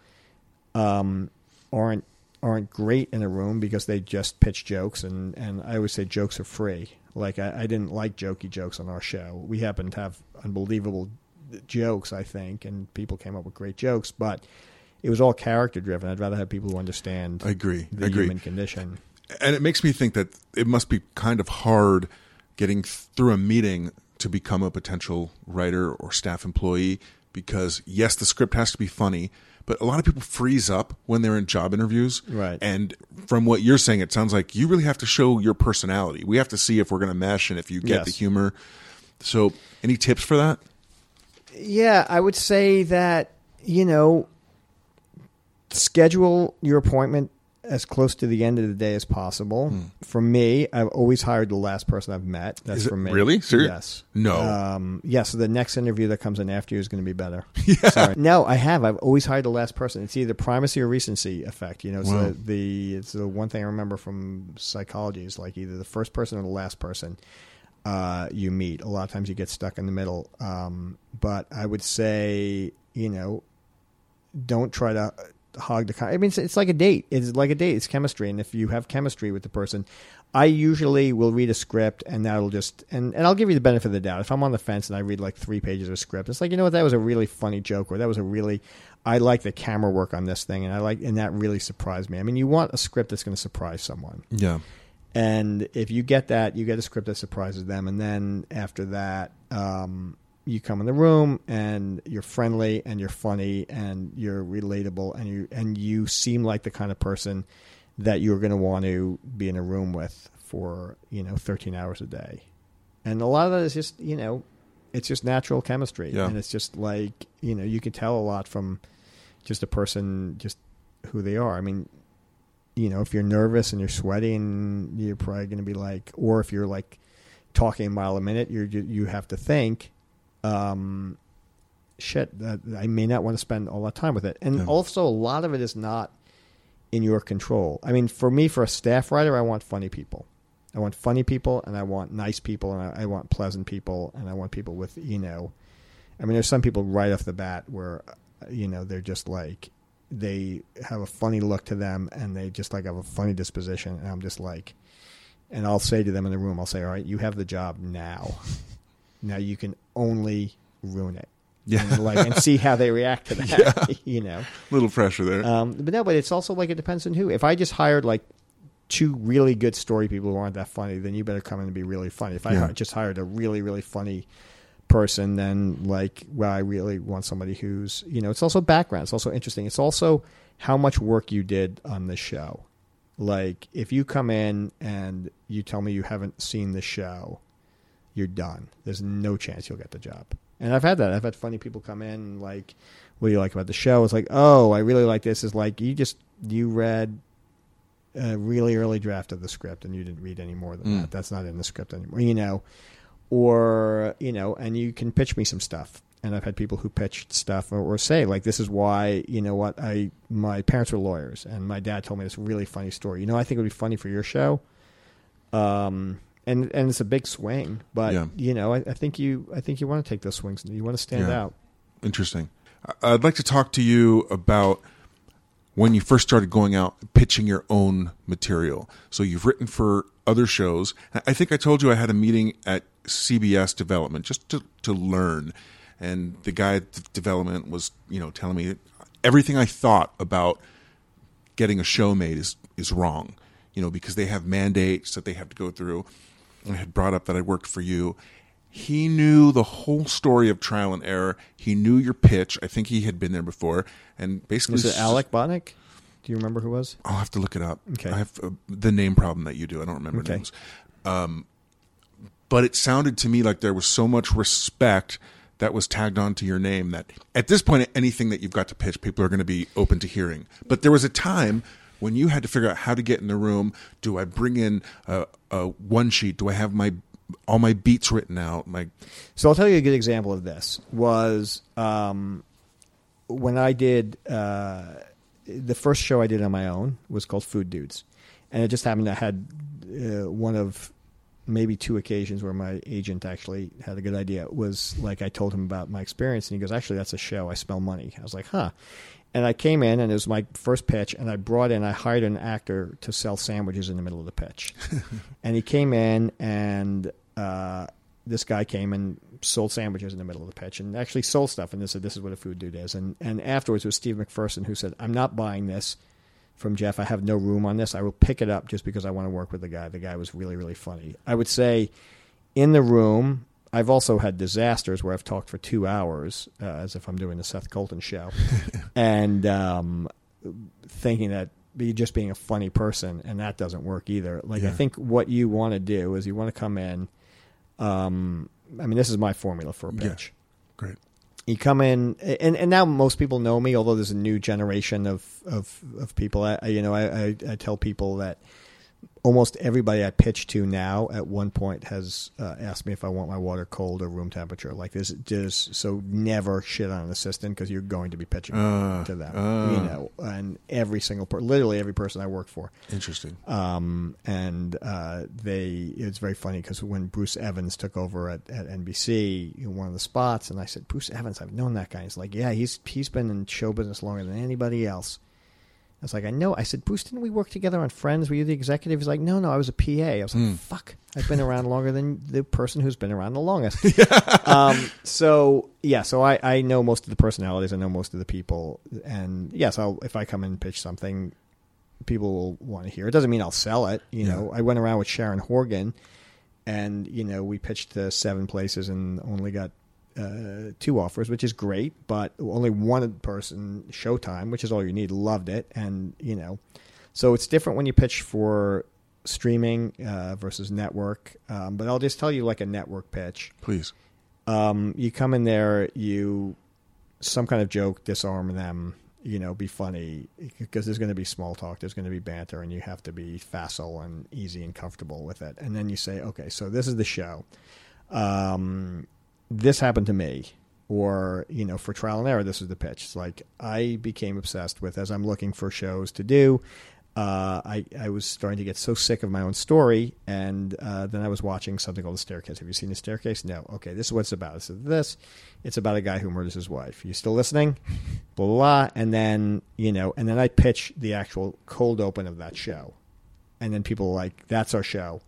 S2: um, aren't aren't great in a room because they just pitch jokes and and I always say jokes are free. Like I, I didn't like jokey jokes on our show. We happen to have unbelievable jokes, I think, and people came up with great jokes, but it was all character driven. I'd rather have people who understand
S1: I agree.
S2: the
S1: I agree.
S2: human condition.
S1: and it makes me think that it must be kind of hard getting through a meeting to become a potential writer or staff employee because yes the script has to be funny but a lot of people freeze up when they're in job interviews
S2: Right.
S1: and from what you're saying it sounds like you really have to show your personality we have to see if we're going to mesh and if you get
S2: Yes.
S1: the humor so any tips for that
S2: Yeah, I would say that, you know, schedule your appointment as close to the end of the day as possible. For me, I've always hired the last person I've met. That's for me.
S1: really? Serious?
S2: Yes.
S1: No.
S2: Um, yes. so the next interview that comes in after you is going to be better. Sorry. No, I have. I've always hired the last person. It's either primacy or recency effect. You know,
S1: Wow.
S2: so the it's the one thing I remember from psychology is like either the first person or the last person uh, you meet. A lot of times you get stuck in the middle. Um, but I would say, you know, don't try to hog the. Con- I mean, it's, it's like a date. It's like a date. It's chemistry, and if you have chemistry with the person, I usually will read a script, and that'll just and and I'll give you the benefit of the doubt. If I'm on the fence and I read like three pages of script, it's like you know what, that was a really funny joke, or that was a really. I like the camera work on this thing, and I like, and that really surprised me. I mean, you want a script that's going to surprise someone.
S1: yeah
S2: And if you get that, you get a script that surprises them. And then after that, um, you come in the room and you're friendly and you're funny and you're relatable and you and you seem like the kind of person that you're going to want to be in a room with for you know 13 hours a day. And a lot of that is just you know, it's just natural chemistry,
S1: Yeah.
S2: and it's just like you know you can tell a lot from just a person just who they are. I mean, you know, if you're nervous and you're sweating, you're probably going to be like, or if you're like talking a mile a minute, you're you, you have to think, um, shit, that I may not want to spend all that time with it. And
S1: Yeah.
S2: also, a lot of it is not in your control. I mean, for me, for a staff writer, I want funny people. I want funny people, and I want nice people, and I, I want pleasant people, and I want people with you know. I mean, there's some people right off the bat where, uh, you know, they're just like they have a funny look to them, and they just like have a funny disposition, and I'm just like, and I'll say to them in the room, I'll say, all right, you have the job now. Now you can only ruin it.
S1: Yeah.
S2: And like and see how they react to that. You know.
S1: little pressure there
S2: Um, but no, but it's also like it depends on who. If I just hired like two really good story people who aren't that funny, then you better come in and be really funny. If I
S1: Yeah.
S2: just hired a really really funny person, then like well, I really want somebody who's you know. It's also background. It's also interesting. It's also how much work you did on the show. Like if you come in and you tell me you haven't seen the show, you're done. There's no chance you'll get the job. And I've had that. I've had funny people come in and like, what do you like about the show? It's like, oh, I really like this. Is like you just you read a really early draft of the script and you didn't read any more than
S1: Mm.
S2: that. That's not in the script anymore. You know, or you know, and you can pitch me some stuff. And I've had people who pitched stuff or, or say like, this is why you know what I my parents were lawyers and my dad told me this really funny story. You know, I think it would be funny for your show. Um, and and it's a big swing, but
S1: Yeah.
S2: you know, I, I think you I think you want to take those swings. You want to stand
S1: Yeah.
S2: out.
S1: Interesting. I'd like to talk to you about when you first started going out pitching your own material. So you've written for other shows. I think I told you I had a meeting at CBS Development just to, to learn. And the guy at development was, you know, telling me everything I thought about getting a show made is is wrong. you know, because they have mandates that they have to go through. I had brought up that I worked for you. He knew the whole story of trial and error. He knew your pitch. I think he had been there before, and basically,
S2: Was it Alec Botnick? Do you remember who was?
S1: I'll have to look it up.
S2: Okay.
S1: I have uh, the name problem that you do. I don't remember
S2: Okay.
S1: names. Um, but it sounded to me like there was so much respect that was tagged onto your name that at this point, anything that you've got to pitch, people are going to be open to hearing. But there was a time when you had to figure out how to get in the room. Do I bring in a, a one sheet? Do I have my all my beats written out? My
S2: So I'll tell you a good example of this was um, when I did uh, the first show I did on my own was called Food Dudes, and it just happened I had uh, one of maybe two occasions where my agent actually had a good idea. It was like I told him about my experience, and he goes, "Actually, that's a show. I smell money." I was like, "Huh." And I came in, and it was my first pitch, and I brought in, I hired an actor to sell sandwiches in the middle of the pitch. and he came in, and uh, this guy came and sold sandwiches in the middle of the pitch, and actually sold stuff, and they said, "This is what a food dude is." And and afterwards it was Steve McPherson who said, "I'm not buying this from Jeff. I have no room on this. I will pick it up just because I want to work with the guy. The guy was really really funny." I would say, in the room. I've also had disasters where I've talked for two hours, uh, as if I'm doing the Seth Colton show, and um, thinking that be just being a funny person, and that doesn't work either. Like I think what you want to do is you want to come in. Um, I mean, this is my formula for a
S1: Yeah.
S2: pitch.
S1: great.
S2: You come in, and, and now most people know me. Although there's a new generation of of, of people, I- you know, I, I, I tell people that almost everybody I pitch to now at one point has uh, asked me if I want my water cold or room temperature. Like this, just so never shit on an assistant because you're going to be pitching
S1: Uh,
S2: to them,
S1: uh.
S2: you know. And every single, per- literally every person I work for,
S1: Interesting.
S2: um, and uh, they it's very funny because when Bruce Evans took over at, at NBC, one of the spots, and I said, Bruce Evans, I've known that guy. He's like, yeah, he's he's been in show business longer than anybody else. I was like, I know. I said, Bruce, didn't we work together on Friends? Were you the executive? He's like, no, no, I was a PA. I was like, fuck, I've been around longer than the person who's been around the longest. um, so yeah, so I, I know most of the personalities. I know most of the people, and yes, I'll if I come and pitch something, people will want to hear. It doesn't mean I'll sell it. You know, I went around with Sharon Horgan, and you know we pitched to seven places and only got uh, two offers, which is great. But only one person, Showtime, which is all you need, loved it, and you know, so it's different when you pitch for streaming uh, versus network. Um, but I'll just tell you like a network pitch
S1: Please.
S2: um, you come in there, you some kind of joke, disarm them, you know, be funny because there's going to be small talk, there's going to be banter, and you have to be facile and easy and comfortable with it. And then you say, okay, so this is the show. Um, this happened to me. Or, you know, for trial and error, this is the pitch. It's like I became obsessed with as I'm looking for shows to do. Uh, I, I was starting to get so sick of my own story, and uh, then I was watching something called The Staircase. Have you seen The Staircase? No. Okay, this is what it's about. It's this. It's about a guy who murders his wife. You still listening? Blah, blah, blah. And then, you know, and then I pitch the actual cold open of that show. And then people are like, that's our show.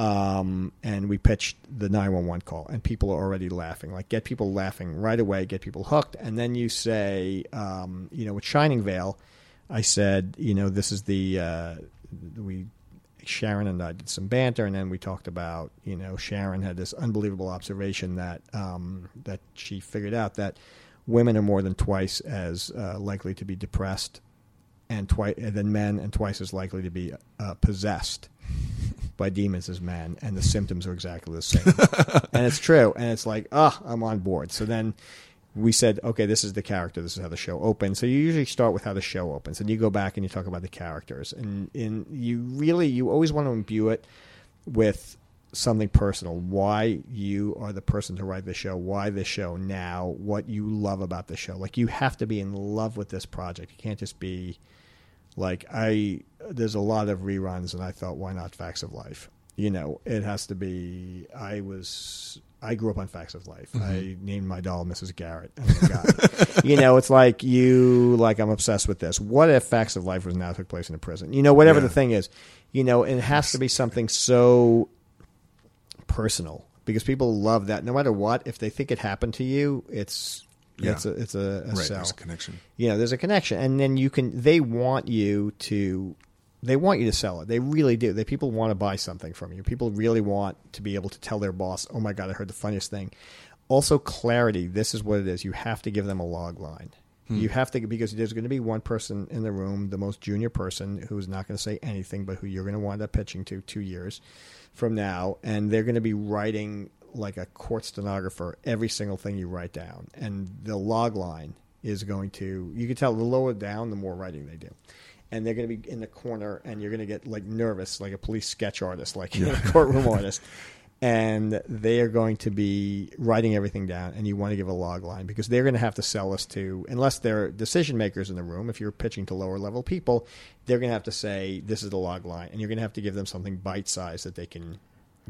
S2: Um, and we pitched the 911 call, and people are already laughing. Like, get people laughing right away, get people hooked. And then you say, um, you know, with Shining Vale, I said, you know, this is the uh, we Sharon and I did some banter, and then we talked about, you know, Sharon had this unbelievable observation that um, that she figured out that women are more than twice as uh, likely to be depressed and twice than men, and twice as likely to be uh, possessed by demons as men, and the symptoms are exactly the same. and it's true, and it's like, ah, I'm on board. So then we said, okay, this is the character. This is how the show opens. So you usually start with how the show opens, and you go back and you talk about the characters, and and you really you always want to imbue it with something personal. Why you are the person to write the show? Why the show now? What you love about the show? Like you have to be in love with this project. You can't just be like I. There's a lot of reruns, and I thought, why not Facts of Life? You know, it has to be. I was. I grew up on Facts of Life. Mm-hmm. I named my doll Mrs. Garrett. Oh you know, it's like you like I'm obsessed with this. What if Facts of Life was now took place in a prison? You know, whatever
S1: Yeah.
S2: the thing is. You know, it has to be something so personal because people love that. No matter what, if they think it happened to you, it's
S1: Yeah.
S2: it's a it's a, a
S1: Right.
S2: sell
S1: There's a connection.
S2: you know there's a connection and then you can they want you to They want you to sell it. They really do. They people want to buy something from you. People really want to be able to tell their boss, "Oh my god, I heard the funniest thing." Also, clarity. This is what it is. You have to give them a log line. Hmm. You have to because there's going to be one person in the room, the most junior person, who's not going to say anything, but who you're going to wind up pitching to two years from now, and they're going to be writing like a court stenographer every single thing you write down, and the log line is going to. You can tell the lower down, the more writing they do. And they're going to be in the corner, and you're going to get like nervous, like a police sketch artist, like a courtroom artist and they are going to be writing everything down and you want to give a log line because they're going to have to sell us to unless they're decision makers in the room if you're pitching to lower level people they're going to have to say this is the log line and you're going to have to give them something bite sized that they can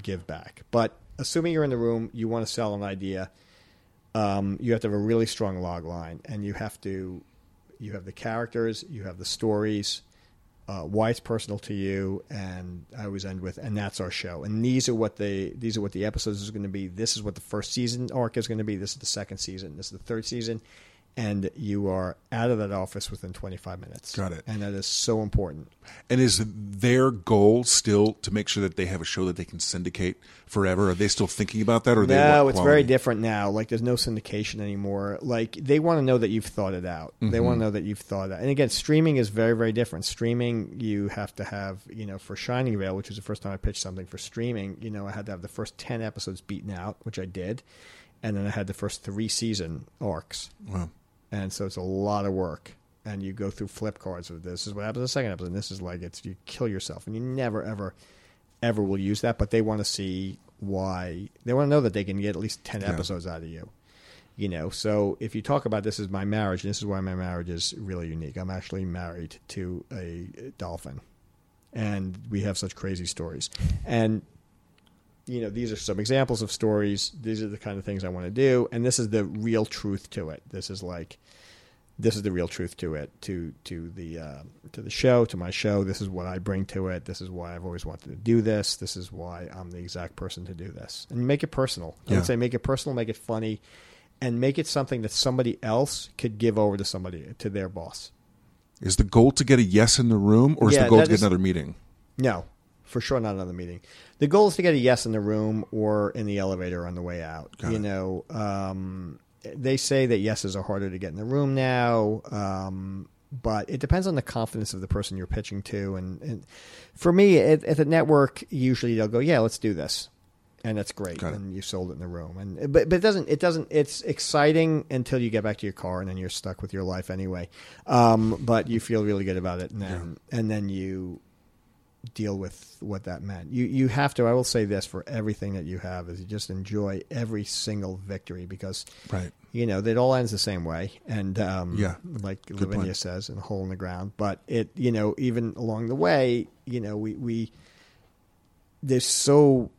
S2: give back but assuming you're in the room you want to sell an idea um, you have to have a really strong log line and you have to you have the characters you have the stories uh, why it's personal to you, and I always end with, and that's our show. And these are what the these are what the episodes is going to be. This is what the first season arc is going to be. This is the second season. This is the third season, and you are out of that office within 25 minutes.
S1: Got it.
S2: And that is so important.
S1: And is their goal still to make sure that they have a show that they can syndicate forever? Are they still thinking about that, or
S2: no, it's very different now. Like there's no syndication anymore. Like they want to know that you've thought it out. They
S1: Mm-hmm.
S2: want to know that you've thought it out. And again, streaming is very, very different. Streaming, you have to have, you know, for Shining Vale, which was the first time I pitched something for streaming. You know, I had to have the first ten episodes beaten out, which I did, and then I had the first three season arcs.
S1: Wow.
S2: And so it's a lot of work. And you go through flip cards of this is what happens in the second episode. And this is like it's you kill yourself, and you never ever ever will use that. But they want to see why they want to know that they can get at least ten
S1: Yeah.
S2: episodes out of you. You know, so if you talk about this as my marriage, and this is why my marriage is really unique. I'm actually married to a dolphin, and we have such crazy stories. And you know, these are some examples of stories. These are the kind of things I want to do, and this is the real truth to it. This is like, this is the real truth to it, to to the uh, to the show, to my show. This is what I bring to it. This is why I've always wanted to do this. This is why I'm the exact person to do this, and make it personal. I
S1: Yeah.
S2: would say make it personal, make it funny, and make it something that somebody else could give over to somebody to their boss.
S1: Is the goal to get a yes in the room, or is
S2: Yeah,
S1: the goal to get
S2: is-
S1: another meeting?
S2: No, for sure not another meeting. The goal is to get a yes in the room or in the elevator on the way out.
S1: Got
S2: you
S1: it.
S2: know, um, they say that yeses are harder to get in the room now, um, but it depends on the confidence of the person you're pitching to. And, and for me, at, at the network, usually they'll go, "Yeah, let's do this." And that's great, and you sold it in the room. And but but it doesn't it doesn't it's exciting until you get back to your car, and then you're stuck with your life anyway. Um, but you feel really good about it, and then and then you deal with what that meant. You you have to. I will say this for everything that you have is you just enjoy every single victory because
S1: Right.
S2: you know it all ends the same way. And um,
S1: Yeah.
S2: like
S1: Good
S2: Lavinia
S1: point.
S2: says, in a hole in the ground. But it you know even along the way, you know we we there's so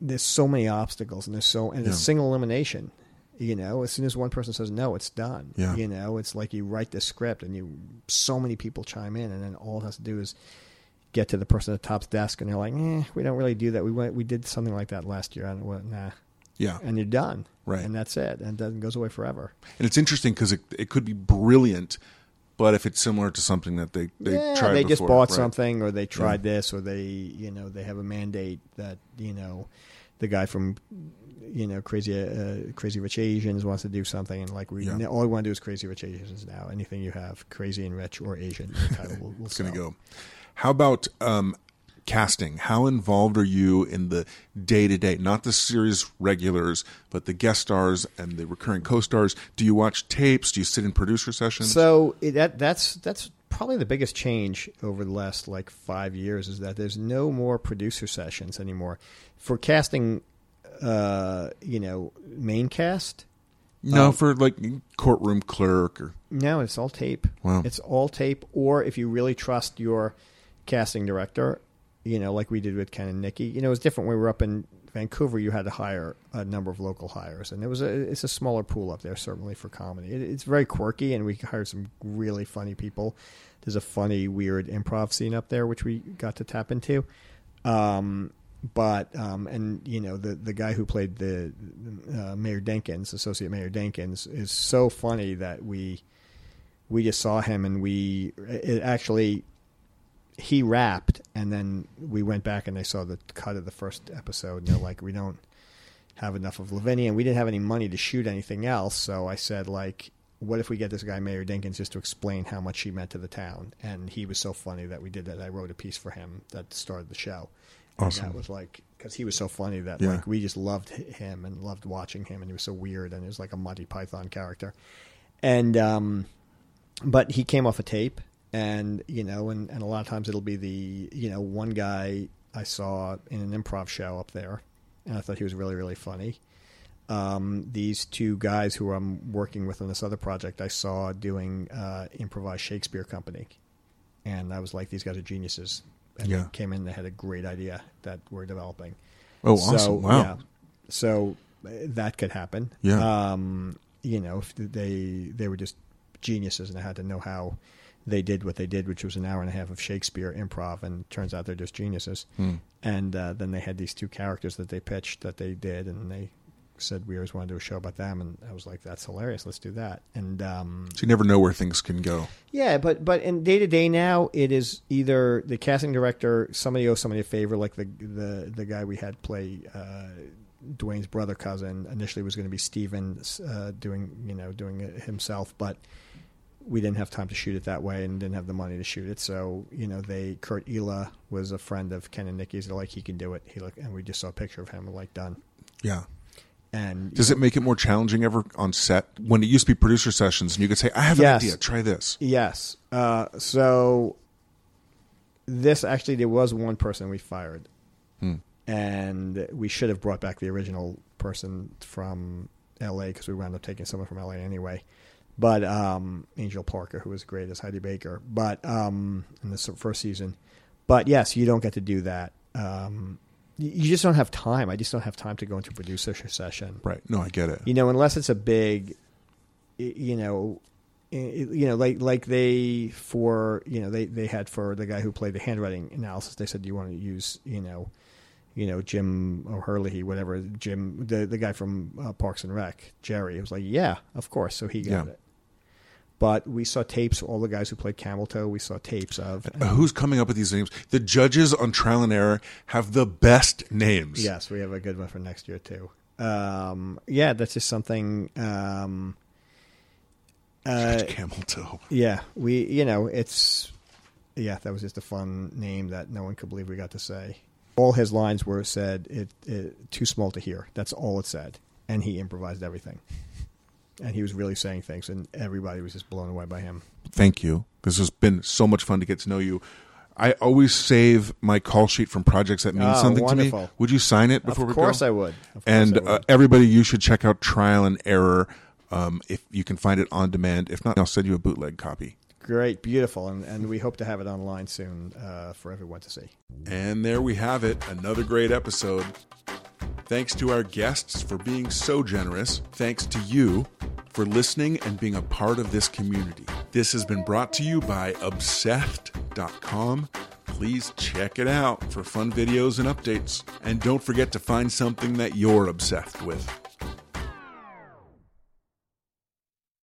S2: there's so many obstacles and there's so and
S1: Yeah.
S2: it's single elimination. You know, as soon as one person says no, it's done.
S1: Yeah.
S2: You know, it's like you write the script and you so many people chime in, and then all it has to do is get to the person at the top's desk, and they're like, "Eh, we don't really do that. We went, we did something like that last year. And don't nah."
S1: Yeah.
S2: And you're done,
S1: Right.
S2: And that's it, and it doesn't goes away forever.
S1: And it's interesting because it, it could be brilliant, but if it's similar to something that they they
S2: yeah,
S1: tried
S2: they
S1: before,
S2: just bought
S1: right.
S2: something, or they tried this, or they, you know, they have a mandate that you know, the guy from, you know, crazy, uh, crazy rich Asians wants to do something, and like we,
S1: Yeah.
S2: all we want to do is crazy rich Asians now. Anything you have, crazy and rich or Asian, will, will
S1: It's going to go. How about um, casting? How involved are you in the day to day? Not the series regulars, but the guest stars and the recurring co-stars. Do you watch tapes? Do you sit in producer sessions?
S2: So that that's that's probably the biggest change over the last like five years is that there's no more producer sessions anymore for casting. Uh, you know, main cast.
S1: no,
S2: um,
S1: for like courtroom clerk or
S2: No, it's all tape.
S1: Wow.
S2: It's all tape. Or if you really trust your casting director, you know, like we did with Ken and Nikki, you know, it was different. When we were up in Vancouver, you had to hire a number of local hires, and it was a it's a smaller pool up there, certainly for comedy. It, it's very quirky, and we hired some really funny people. There's a funny, weird improv scene up there, which we got to tap into. Um, but um, and you know the the guy who played the uh, Mayor Denkins, Associate Mayor Denkins, is so funny that we we just saw him and we it actually he rapped, and then we went back and they saw the cut of the first episode, and they're like, we don't have enough of Lavinia, and we didn't have any money to shoot anything else. So I said, like, what if we get this guy Mayor Dinkins just to explain how much she meant to the town? And he was so funny that we did that. I wrote a piece for him that started the show. And that was like because he was so funny that
S1: Yeah.
S2: like we just loved him and loved watching him, and he was so weird and he was like a Monty Python character. And um, but he came off a tape, and you know, and, and a lot of times it'll be the you know one guy I saw in an improv show up there, and I thought he was really really funny. Um, these two guys who I'm working with on this other project, I saw doing uh, improvised Shakespeare company, and I was like, these guys are geniuses. And
S1: Yeah.
S2: they came in, they had a great idea that we're developing.
S1: Oh,
S2: So,
S1: awesome! Wow.
S2: yeah. So uh, that could happen.
S1: Yeah.
S2: Um, you know, if they they were just geniuses and they had to know how they did what they did, which was an hour and a half of Shakespeare improv, and turns out they're just geniuses.
S1: Hmm.
S2: And uh, then they had these two characters that they pitched that they did, and they said we always want to do a show about them, and I was like, that's hilarious. Let's do that. And um,
S1: So you never know where things can go.
S2: yeah, but but in day to day now, it is either the casting director, somebody owes somebody a favor, like the the the guy we had play uh, Dwayne's brother cousin. Initially, was going to be Steven uh, doing you know doing it himself, but we didn't have time to shoot it that way and didn't have the money to shoot it. So you know, they Kurt Ela was a friend of Ken and Nikki's. They're like, he can do it. He look, and we just saw a picture of him. We're like, done.
S1: Yeah.
S2: And
S1: Does it make it more challenging ever on set when it used to be producer sessions and you could say, "I have
S2: Yes.
S1: an idea. Try this."
S2: Yes. Uh, so this actually, there was one person we fired,
S1: Hmm.
S2: and we should have brought back the original person from L.A. because we wound up taking someone from L.A. anyway. But um, Angel Parker, who was great as Heidi Baker, but um, in the first season. But yes, you don't get to do that. Um, you just don't have time. I just don't have time to go into a producer session
S1: Right. No, I get it.
S2: you know, unless it's a big, you know, you know, like like they for you know they they had for the guy who played the handwriting analysis. They said, "Do you want to use you know, you know Jim O'Hurley, whatever Jim the the guy from uh, Parks and Rec, Jerry." It was like, "Yeah, of course." So he got
S1: Yeah.
S2: it. But we saw tapes. All the guys who played Camel Toe, we saw tapes of.
S1: Uh, Who's coming up with these names? The judges on Trial and Error have the best names.
S2: Yes, we have a good one for next year too. Um, yeah, that's just something. Um, uh,
S1: Judge Camel Toe.
S2: Yeah, we you know it's yeah that was just a fun name that no one could believe we got to say. All his lines were said it, it too small to hear. That's all it said, and he improvised everything. And he was really saying things, and everybody was just blown away by him.
S1: Thank you. This has been so much fun to get to know you. I always save my call sheet from projects that mean
S2: Oh,
S1: something to
S2: wonderful.
S1: me. Would you sign it before
S2: of
S1: we
S2: course,
S1: go?
S2: I would. Of course
S1: and
S2: I would.
S1: uh, everybody, you should check out Trial and Error um, if you can find it on demand. If not, I'll send you a bootleg copy.
S2: great, beautiful, and and we hope to have it online soon uh, for everyone to see.
S1: And there we have it, another great episode. Thanks to our guests for being so generous. Thanks to you for listening and being a part of this community. This has been brought to you by obSETHed.com. Please check it out for fun videos and updates. And don't forget to find something that you're obsessed with.